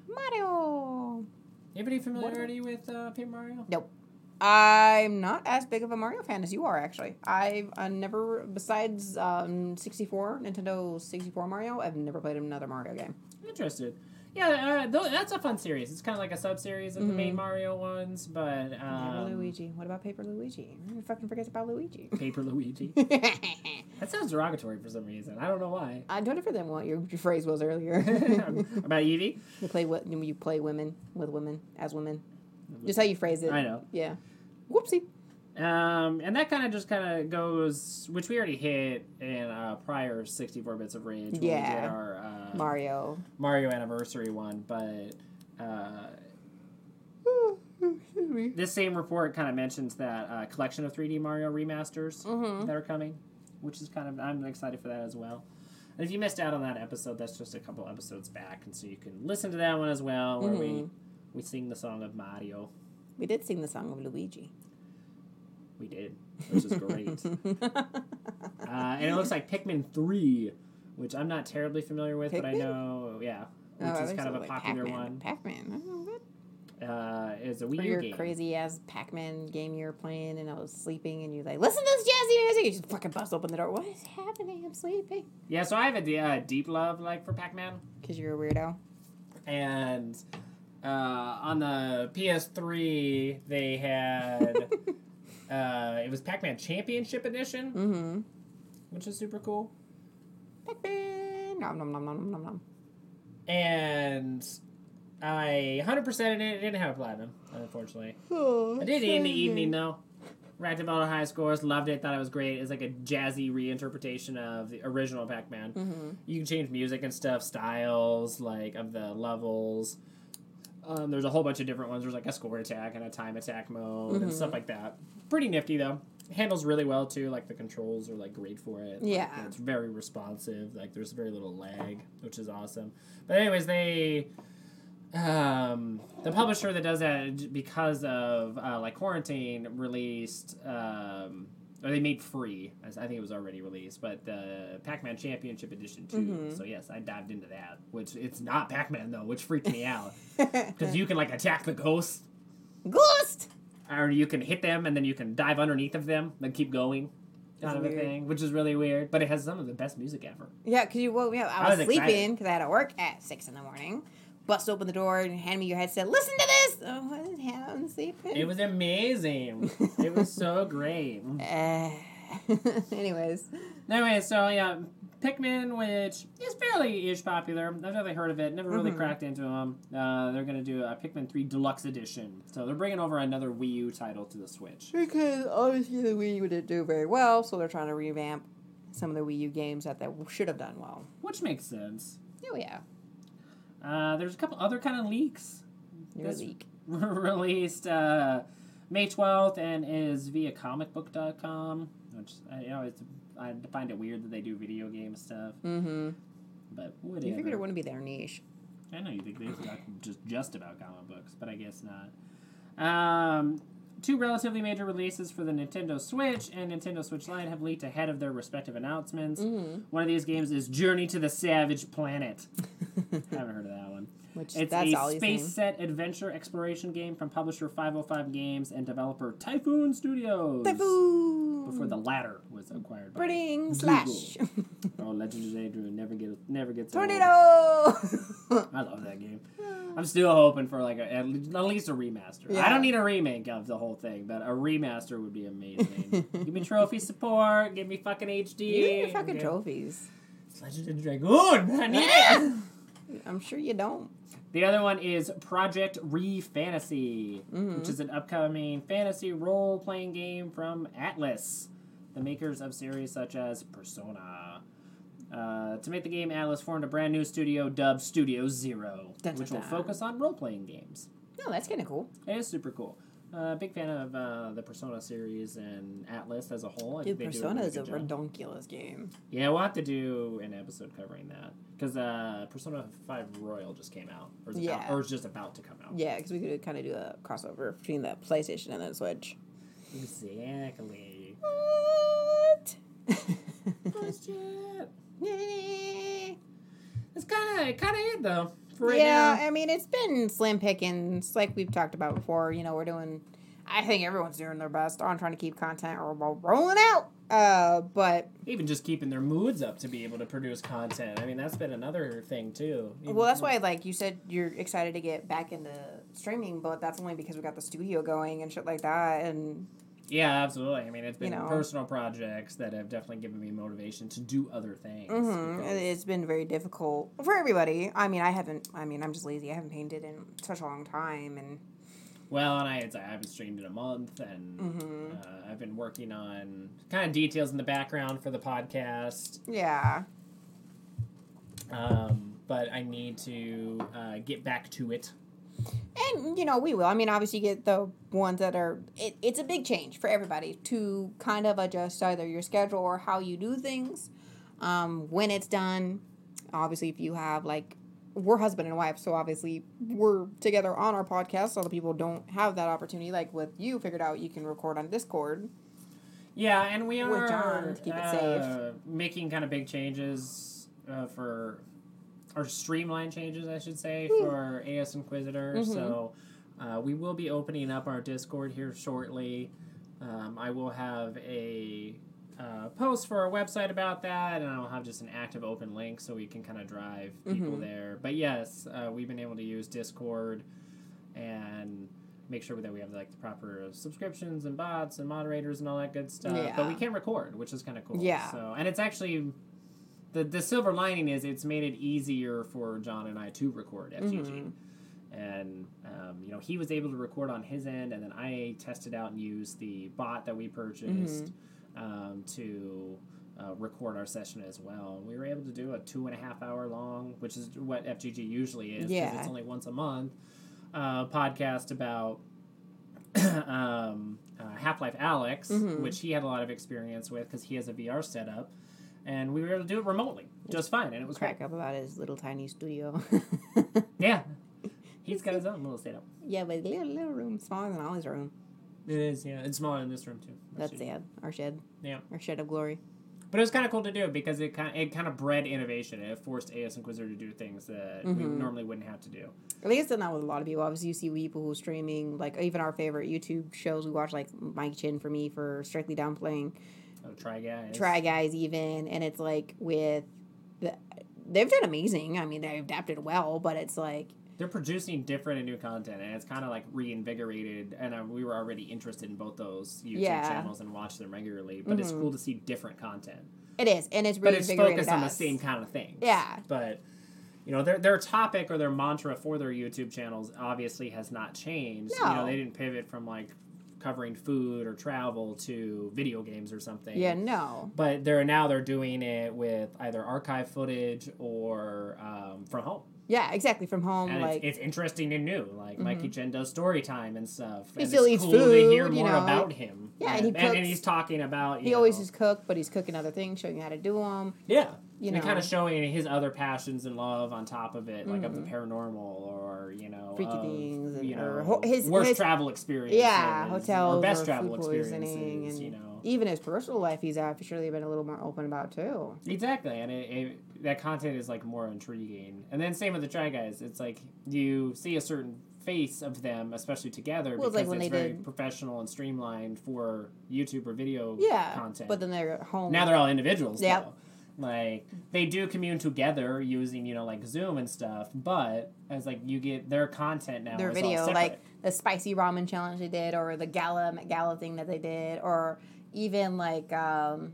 Mario. Anybody familiarity with uh, Paper Mario? Nope. I'm not as big of a Mario fan as you are, actually. I've uh, never, besides um, 64, Nintendo 64 Mario, I've never played another Mario game. Interested. Yeah, uh, th- that's a fun series. It's kind of like a sub series of the Mhm. main Mario ones, but Paper um, Luigi. What about Paper Luigi? Who fucking forgets about Luigi? Paper Luigi. That sounds derogatory for some reason. I don't know why. I don't different than what your, your phrase was earlier. About Evie? you play what? You play women with women as women. Just how you phrase it. I know. Yeah. Whoopsie. Um, and that kind of just kind of goes, which we already hit in uh, prior 64 bits of rage when we Yeah. did our uh, Mario. Mario anniversary one, but uh, this same report kind of mentions that uh, collection of 3D Mario remasters Mhm. that are coming, which is kind of I'm excited for that as well. And if you missed out on that episode, that's just a couple episodes back, and so you can listen to that one as well, where we Mhm. we sing the song of Mario. We did sing the song of Luigi. We did, which is great. uh, and it looks like Pikmin three, which I'm not terribly familiar with, but I know, yeah, which Oh, is kind of a like popular Pac-Man. one. Pac-Man. Oh. Uh, is a Wii U your game. crazy ass Pac-Man game you were playing, and I was sleeping, and you're like, listen to this jazzy music. You just fucking bust open the door. What is happening? I'm sleeping. Yeah, so I have a uh, deep love like for Pac-Man, Cause you're a weirdo. and uh, on the PS3 they had uh, it was Pac-Man Championship Edition, mm-hmm. which is super cool. Pac-Man. Nom nom nom nom nom nom. And I 100% in it. Didn't have a platinum, unfortunately. Oh, I did it in the evening though. Racked up all the high scores, loved it, thought it was great. It's like a jazzy reinterpretation of the original Pac-Man. Mm-hmm. You can change music and stuff, styles like of the levels. Um, there's a whole bunch of different ones. There's like a score attack and a time attack mode and Mhm. stuff like that. Pretty nifty though. Handles really well too. Like the controls are like great for it. Like, Yeah. it's very responsive. Like there's very little lag, which is awesome. But anyways, they um, the publisher that does that because of uh, like quarantine released um, or they made free. as I think it was already released, but the Pac-Man Championship Edition too. Mhm. So yes, I dived into that. Which it's not Pac-Man though, which freaked me out because you can like attack the ghosts, Ghost. or you can hit them and then you can dive underneath of them and keep going. Kind of a thing, which is really weird, but it has some of the best music ever. Yeah, cause you woke me up. I I was, was sleeping because I had to work at six in the morning. Bust open the door and hand me your headset. Listen to this. Oh, what is happening? Sleeping. It was amazing. it was so great. Uh, anyways, Anyway, so yeah, Pikmin, which is fairly ish popular. I've never heard of it. Never really Mhm. cracked into them. Uh, they're gonna do a Pikmin Three Deluxe Edition, so they're bringing over another Wii U title to the Switch. because obviously the Wii U didn't do very well, so they're trying to revamp some of the Wii U games that they should have done well. Which makes sense. Oh yeah, Uh, there's a couple other kind of leaks This- leak. released uh, May 12th and is via comicbook.com, which I, you know, it's, I find it weird that they do video game stuff, Mm-hmm. but whatever. You figured it wouldn't be their niche. I know you think they talk just just about comic books, but I guess not. Um, two relatively major releases for the Nintendo Switch and Nintendo Switch Lite have leaked ahead of their respective announcements. Mm-hmm. One of these games is Journey to the Savage Planet. Haven't heard of that one. Which It's a space set adventure exploration game from publisher 505 Games and developer Typhoon Studios. Typhoon. Before the latter was acquired by Google. slash Oh, Legend of Zelda never get never gets tornado. I love that game. I'm still hoping for like a, at least a remaster. I don't need a remake of the whole thing, but a remaster would be amazing. give me trophy support. Give me fucking HD. you need your fucking give- trophies. Legend of Dragoon. I need it. I'm sure you don't. The other one is Project Re Fantasy, Mhm. which is an upcoming fantasy role playing game from Atlus, the makers of series such as Persona. Uh, to make the game, Atlus formed a brand new studio dubbed Studio Zero, which will focus on role playing games. No, that's kind of cool. It is super cool. Uh, big fan of uh, the Persona series and Atlus as a whole. I Dude, think they do Persona really is a job. redonkulous game. Yeah, we'll have to do an episode covering that because uh, Persona Five Royal just came out, or is, Yeah. about, or is just about to come out. Yeah, because we could kind of do a crossover between the PlayStation and the Switch. Exactly. What? Bullshit. It's kind of kind of it though. for right yeah, now. I mean, it's been slim pickings, like we've talked about before. You know, we're doing. I think everyone's doing their best on trying to keep content or rolling out. Uh, but Even just keeping their moods up to be able to produce content. I mean, that's been another thing too. well, that's why, like you said, you're excited to get back into streaming, but that's only because we got the studio going and shit like that. And Yeah, absolutely. I mean, it's been You know. personal projects that have definitely given me motivation to do other things. mhm, it's been very difficult for everybody. I mean, I haven't. I mean, I'm just lazy. I haven't painted in such a long time, and Well, and I, it's, I haven't streamed in a month, and Mhm. uh, I've been working on kind of details in the background for the podcast. yeah, Um, but I need to uh, get back to it. And you know we will. I mean, obviously, you get the ones that are. It, it's a big change for everybody to kind of adjust either your schedule or how you do things, um, when it's done. Obviously, if you have like, we're husband and wife, so obviously we're together on our podcast. so the people don't have that opportunity. Like with you, figured out you can record on Discord. Yeah, and we With are John to keep it uh, making kind of big changes uh, for, or streamline changes, I should say, for AS Inquisitor. Mhm. So uh, we will be opening up our Discord here shortly. Um, I will have a uh, post for our website about that, and I'll have just an active open link so we can kind of drive people Mhm. there. But yes, uh, we've been able to use Discord and make sure that we have like the proper subscriptions and bots and moderators and all that good stuff. But we can't record, which is kind of cool. Yeah. So and it's actually the the silver lining is it's made it easier for John and I to record FGG. Mhm. And um, you know he was able to record on his end, and then I tested out and used the bot that we purchased um, to uh, record our session as well. We were able to do a two and a half hour long, which is what FGG usually is, because Yeah. it's only once a month, uh, podcast about um, uh, Half Life Alyx, Mhm. which he had a lot of experience with because he has a VR setup. And we were able to do it remotely just fine, and it was great. Crack up about his little tiny studio. Yeah, he's got his own little setup. yeah, but little little room, smaller than Ollie's room. It is, yeah. It's smaller than this room too. That's actually. sad. Our shed. Yeah. Our shed of glory. But it was kind of cool to do because it kind of, it kind of bred innovation. It forced AS Inquisitor to do things that we Mhm. normally wouldn't have to do. I think it's done that with a lot of people. Obviously, you see people who are streaming, like even our favorite YouTube shows we watch, like Mike Chen for me for Strictly Dumpling, Oh, try guys. Try Guys, even, and it's like with the, they've done amazing. I mean, they've adapted well, but it's like They're producing different and new content, and it's kind of like reinvigorated. And uh, we were already interested in both those YouTube Yeah. channels and watch them regularly. But it's Mhm. cool to see different content. it is, and it's But really it's invigorated focused on the same kind of thing. Yeah. But you know, their their topic or their mantra for their YouTube channels obviously has not changed. You know, No. they didn't pivot from like covering food or travel to video games or something. Yeah, no, But they're now they're doing it with either archive footage or um, from home, yeah, exactly. From home, and like Mm-hmm. it's, it's interesting and new. Like Mikey Chen does story time and stuff. He and still it's eats cool to hear food, you more know. about him. Yeah, and he and, and he's talking about. You he always know, is cook, but he's cooking other things, showing you how to do them. Yeah. You and know. kind of showing his other passions and love on top of it, like of the paranormal or, you know, Mm-hmm. Freaky of, things and- you know, his- worst his- travel experience. Yeah, Hotel. Or best or travel food experiences, and you know. Even his personal life, he's surely been a little more open about too. Exactly, and it, it, that content is like more intriguing. And then same with the Try Guys. It's like you see a certain face of them, especially together, Well, it's because like it's they very did- professional and streamlined for YouTube or video Yeah, content. but then they're at home. now they're all individuals. Though. Like they do commune together using you know like Zoom and stuff, but as like you get their content now. their is video, like the spicy ramen challenge they did, or the gala gala thing that they did, or even like um,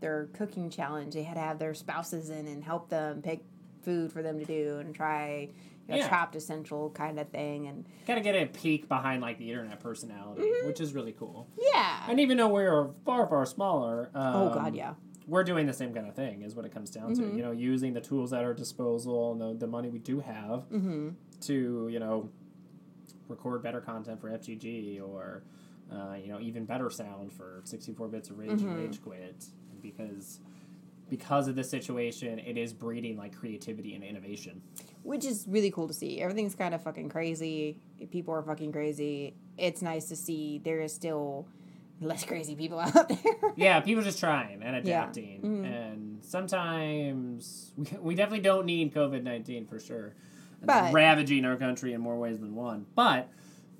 their cooking challenge. They had to have their spouses in and help them pick food for them to do and try. You know, Yeah. chopped essential kind of thing, and kind of get a peek behind like the internet personality, Mm-hmm. which is really cool. yeah. And even though we're far far smaller, um, oh God, yeah. we're doing the same kind of thing. Is what it comes down Mhm. to. You know, using the tools at our disposal and the the money we do have Mm-hmm. to you know record better content for FGG or uh, you know even better sound for 64 bits of rage and Mhm. rage quit because because of this situation it is breeding like creativity and innovation Which is really cool to see. Everything's kind of fucking crazy. People are fucking crazy. It's nice to see there is still less crazy people out there. yeah people just trying and Yeah. adapting Mhm. and sometimes we, we definitely don't need covid-19 for sure But- ravaging our country in more ways than one. But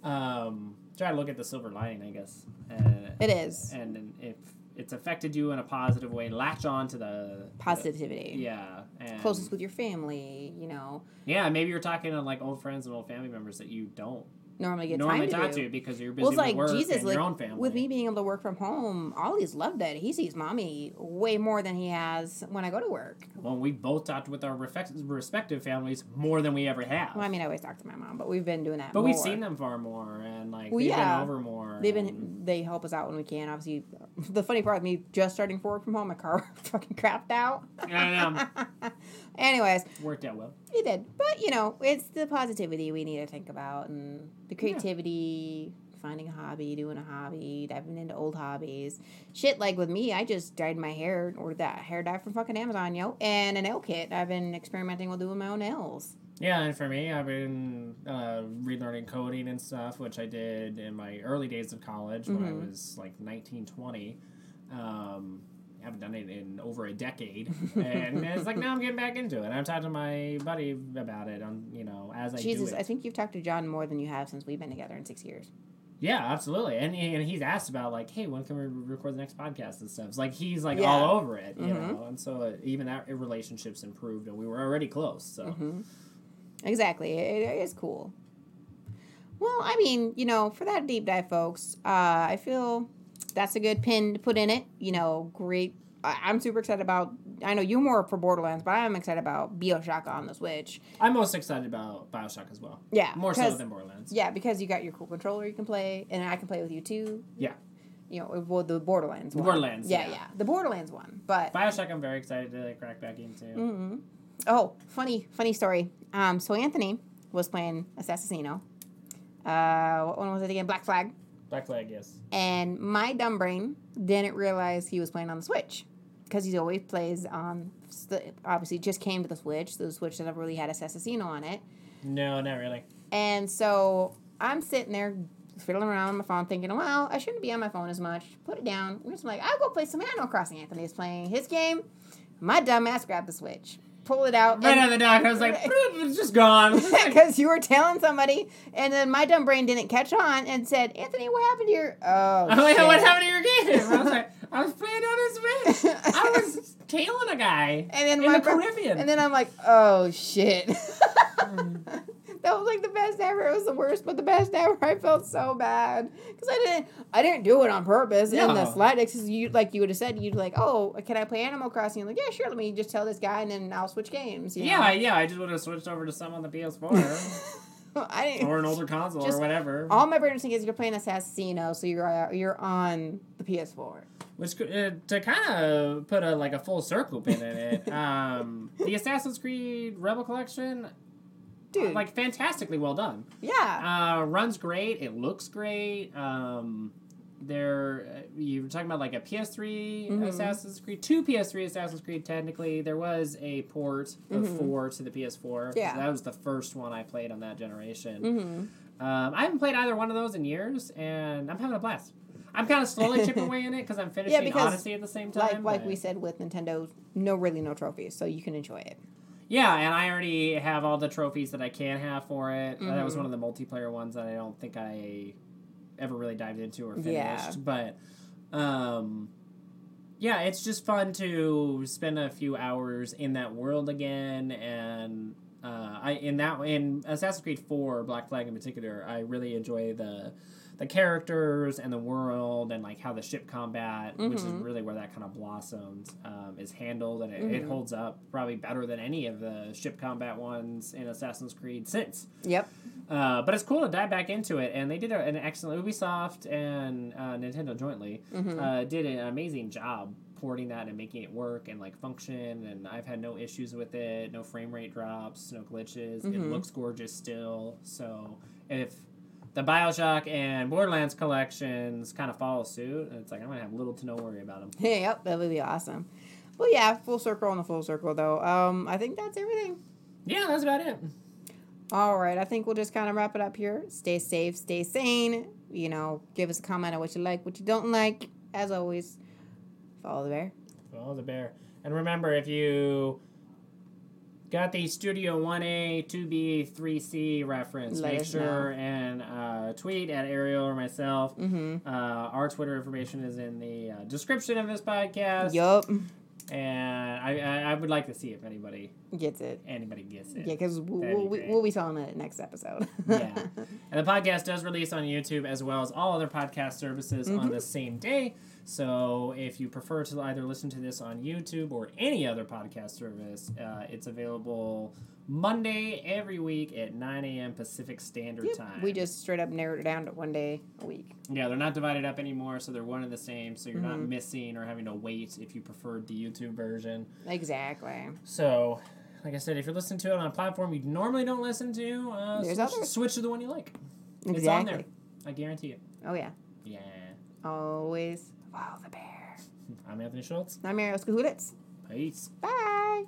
um, try to look at the silver lining, I guess. And, It is and, and if it's affected you in a positive way, latch on to the positivity. the- yeah, and Closest with your family, you know, yeah. Maybe you're talking to like old friends and old family members that you don't normally get normally time talk to to because you're busy Well, it's with like work Jesus, and like your own family. with me being able to work from home, Ollie's loved it. He sees mommy way more than he has when I go to work. Well, we both talked with our respective families more than we ever have. Well, I mean, I always talk to my mom, but we've been doing that. but we've seen them far more, and like Well, they've yeah. been over more. They've been they help us out when we can. Obviously, the funny part of me just starting to work from home, my car fucking crapped out. I know. Anyways, worked out well. it did, but you know, it's the positivity we need to think about, and the creativity, finding a hobby, doing a hobby, diving into old hobbies, shit. Like with me, I just dyed my hair, ordered that hair dye from fucking Amazon, yo, and a nail kit. I've been experimenting with doing my own nails. Yeah, and for me, I've been uh, relearning coding and stuff, which I did in my early days of college when I Mhm. was like 19, 20. Um, I haven't done it in over a decade, and it's like now I'm getting back into it. I've talked to my buddy about it on you know as I Jesus. I think you've talked to John more than you have since we've been together in six years. Yeah, absolutely. And and he's asked about like, hey, when can we record the next podcast and stuff? It's like he's like Yeah. all over it, you Mhm. know. And so uh, even that relationships improved, and we were already close. So hmm Exactly. It, it is cool. Well, I mean, you know, for that deep dive, folks, uh, I feel that's a good pin to put in it. You know, great. I, I'm super excited about. I know you're more for Borderlands, but I'm excited about Bioshock on the Switch. I'm most excited about Bioshock as well. Yeah, More so than Borderlands. Yeah, because you got your cool controller you can play, and I can play with you too. Yeah. You know, well, the Borderlands one. Borderlands, Yeah, yeah. yeah, the Borderlands one. But Bioshock, I'm very excited to like, crack back into. Mm hmm Oh, funny, funny story. Um, so Anthony was playing Assassino. Uh, what one was it again? Black Flag. Black Flag, yes. And my dumb brain didn't realize he was playing on the Switch because he always plays on. The, obviously, just came to the Switch. The Switch never really had Assassino on it. No, not really. And so I'm sitting there fiddling around on my phone thinking, well, I shouldn't be on my phone as much. Put it down. I'm just like, I'll go play some Animal Crossing. Anthony is playing his game. My dumbass grabbed the Switch, pull it out. Right and- on the dock, I was like, it's just gone. because you were telling somebody, and then my dumb brain didn't catch on and said, "Anthony, what happened to your?" Oh, like, shit. what happened to your game? I was like, I was playing on his Switch. I was tailing a guy And then in my the Caribbean. And then I'm like, "Oh shit." Mm. That was like the best ever. It was the worst, but the best ever. I felt so bad because I didn't, I didn't do it on purpose. And the No. slide X's, you like you would have said, you'd like, "Oh, can I play Animal Crossing?" I'm like, "Yeah, sure. Let me just tell this guy, and then I'll switch games." you yeah, know? yeah, I just would have switched over to some on the PS4 I didn't. or an older console or whatever. All my brain was thinking is you're playing Assassino, so you're uh, you're on the PS4. Which uh, to kind of put a like a full circle pin in it, um, the Assassin's Creed Rebel Collection, Dude, like fantastically well done. yeah, Uh, runs great. It looks great. Um, there, uh, you were talking about like a PS3 Mhm. Assassin's Creed, two PS3 Assassin's Creed. Technically, there was a port of Mhm. four to the PS4. Yeah. that was the first one I played on that generation. mm-hmm. Um, I haven't played either one of those in years, and I'm having a blast. I'm kind of slowly chipping away in it because I'm finishing because, Odyssey at the same time. like like we said with Nintendo, no really no trophies, so you can enjoy it. Yeah, and I already have all the trophies that I can have for it. Uh, That was Mhm. one of the multiplayer ones that I don't think I ever really dived into or finished. Yeah. But um yeah, it's just fun to spend a few hours in that world again and uh, I in that in Assassin's Creed 4 Black Flag in particular, I really enjoy the the characters and the world and like how the ship combat, which is Mhm. really where that kind of blossoms, um, is handled and it, it Mhm. holds up probably better than any of the ship combat ones in Assassin's Creed since. Yep. Uh, but it's cool to dive back into it, and they did an excellent Ubisoft and uh, Nintendo jointly Mm-hmm. uh, did an amazing job porting that and making it work and like function. And I've had no issues with it, no frame rate drops, no glitches. It Mhm. looks gorgeous still. So if the Bioshock and Borderlands collections kind of follow suit, it's like I'm gonna have little to no worry about them. yep, that would be awesome. Well, yeah, full circle on the full circle though. Um, I think that's everything. Yeah, that's about it. All right, I think we'll just kind of wrap it up here. Stay safe, stay sane. You know, give us a comment on what you like, what you don't like. As always, follow the bear. Follow the bear. And remember, if you got the Studio 1A, 2B, 3C reference, Let make sure and uh, tweet at Ariel or myself. Mm-hmm. Uh, our Twitter information is in the uh, description of this podcast. Yup. And I, I, I would like to see if anybody Gets it. anybody gets it. Yeah, because we'll, be we'll, be telling it next episode. yeah. And the podcast does release on YouTube as well as all other podcast services on the same day. So if you prefer to either listen to this on YouTube or any other podcast service, uh, it's available Monday every week at 9 a.m. Pacific Standard Time. we just straight up narrowed it down to one day a week. Yeah, they're not divided up anymore, so they're one and the same. So you're not Mm-hmm. missing or having to wait if you preferred the YouTube version. Exactly. So, like I said, if you're listening to it on a platform you normally don't listen to, uh, There's switch, others. switch to the one you like. It's on Exactly. there. I guarantee it. Oh yeah. Yeah. Always follow the bear. I'm Anthony Schultz. I'm Ariel Skahulitz. Peace. Bye.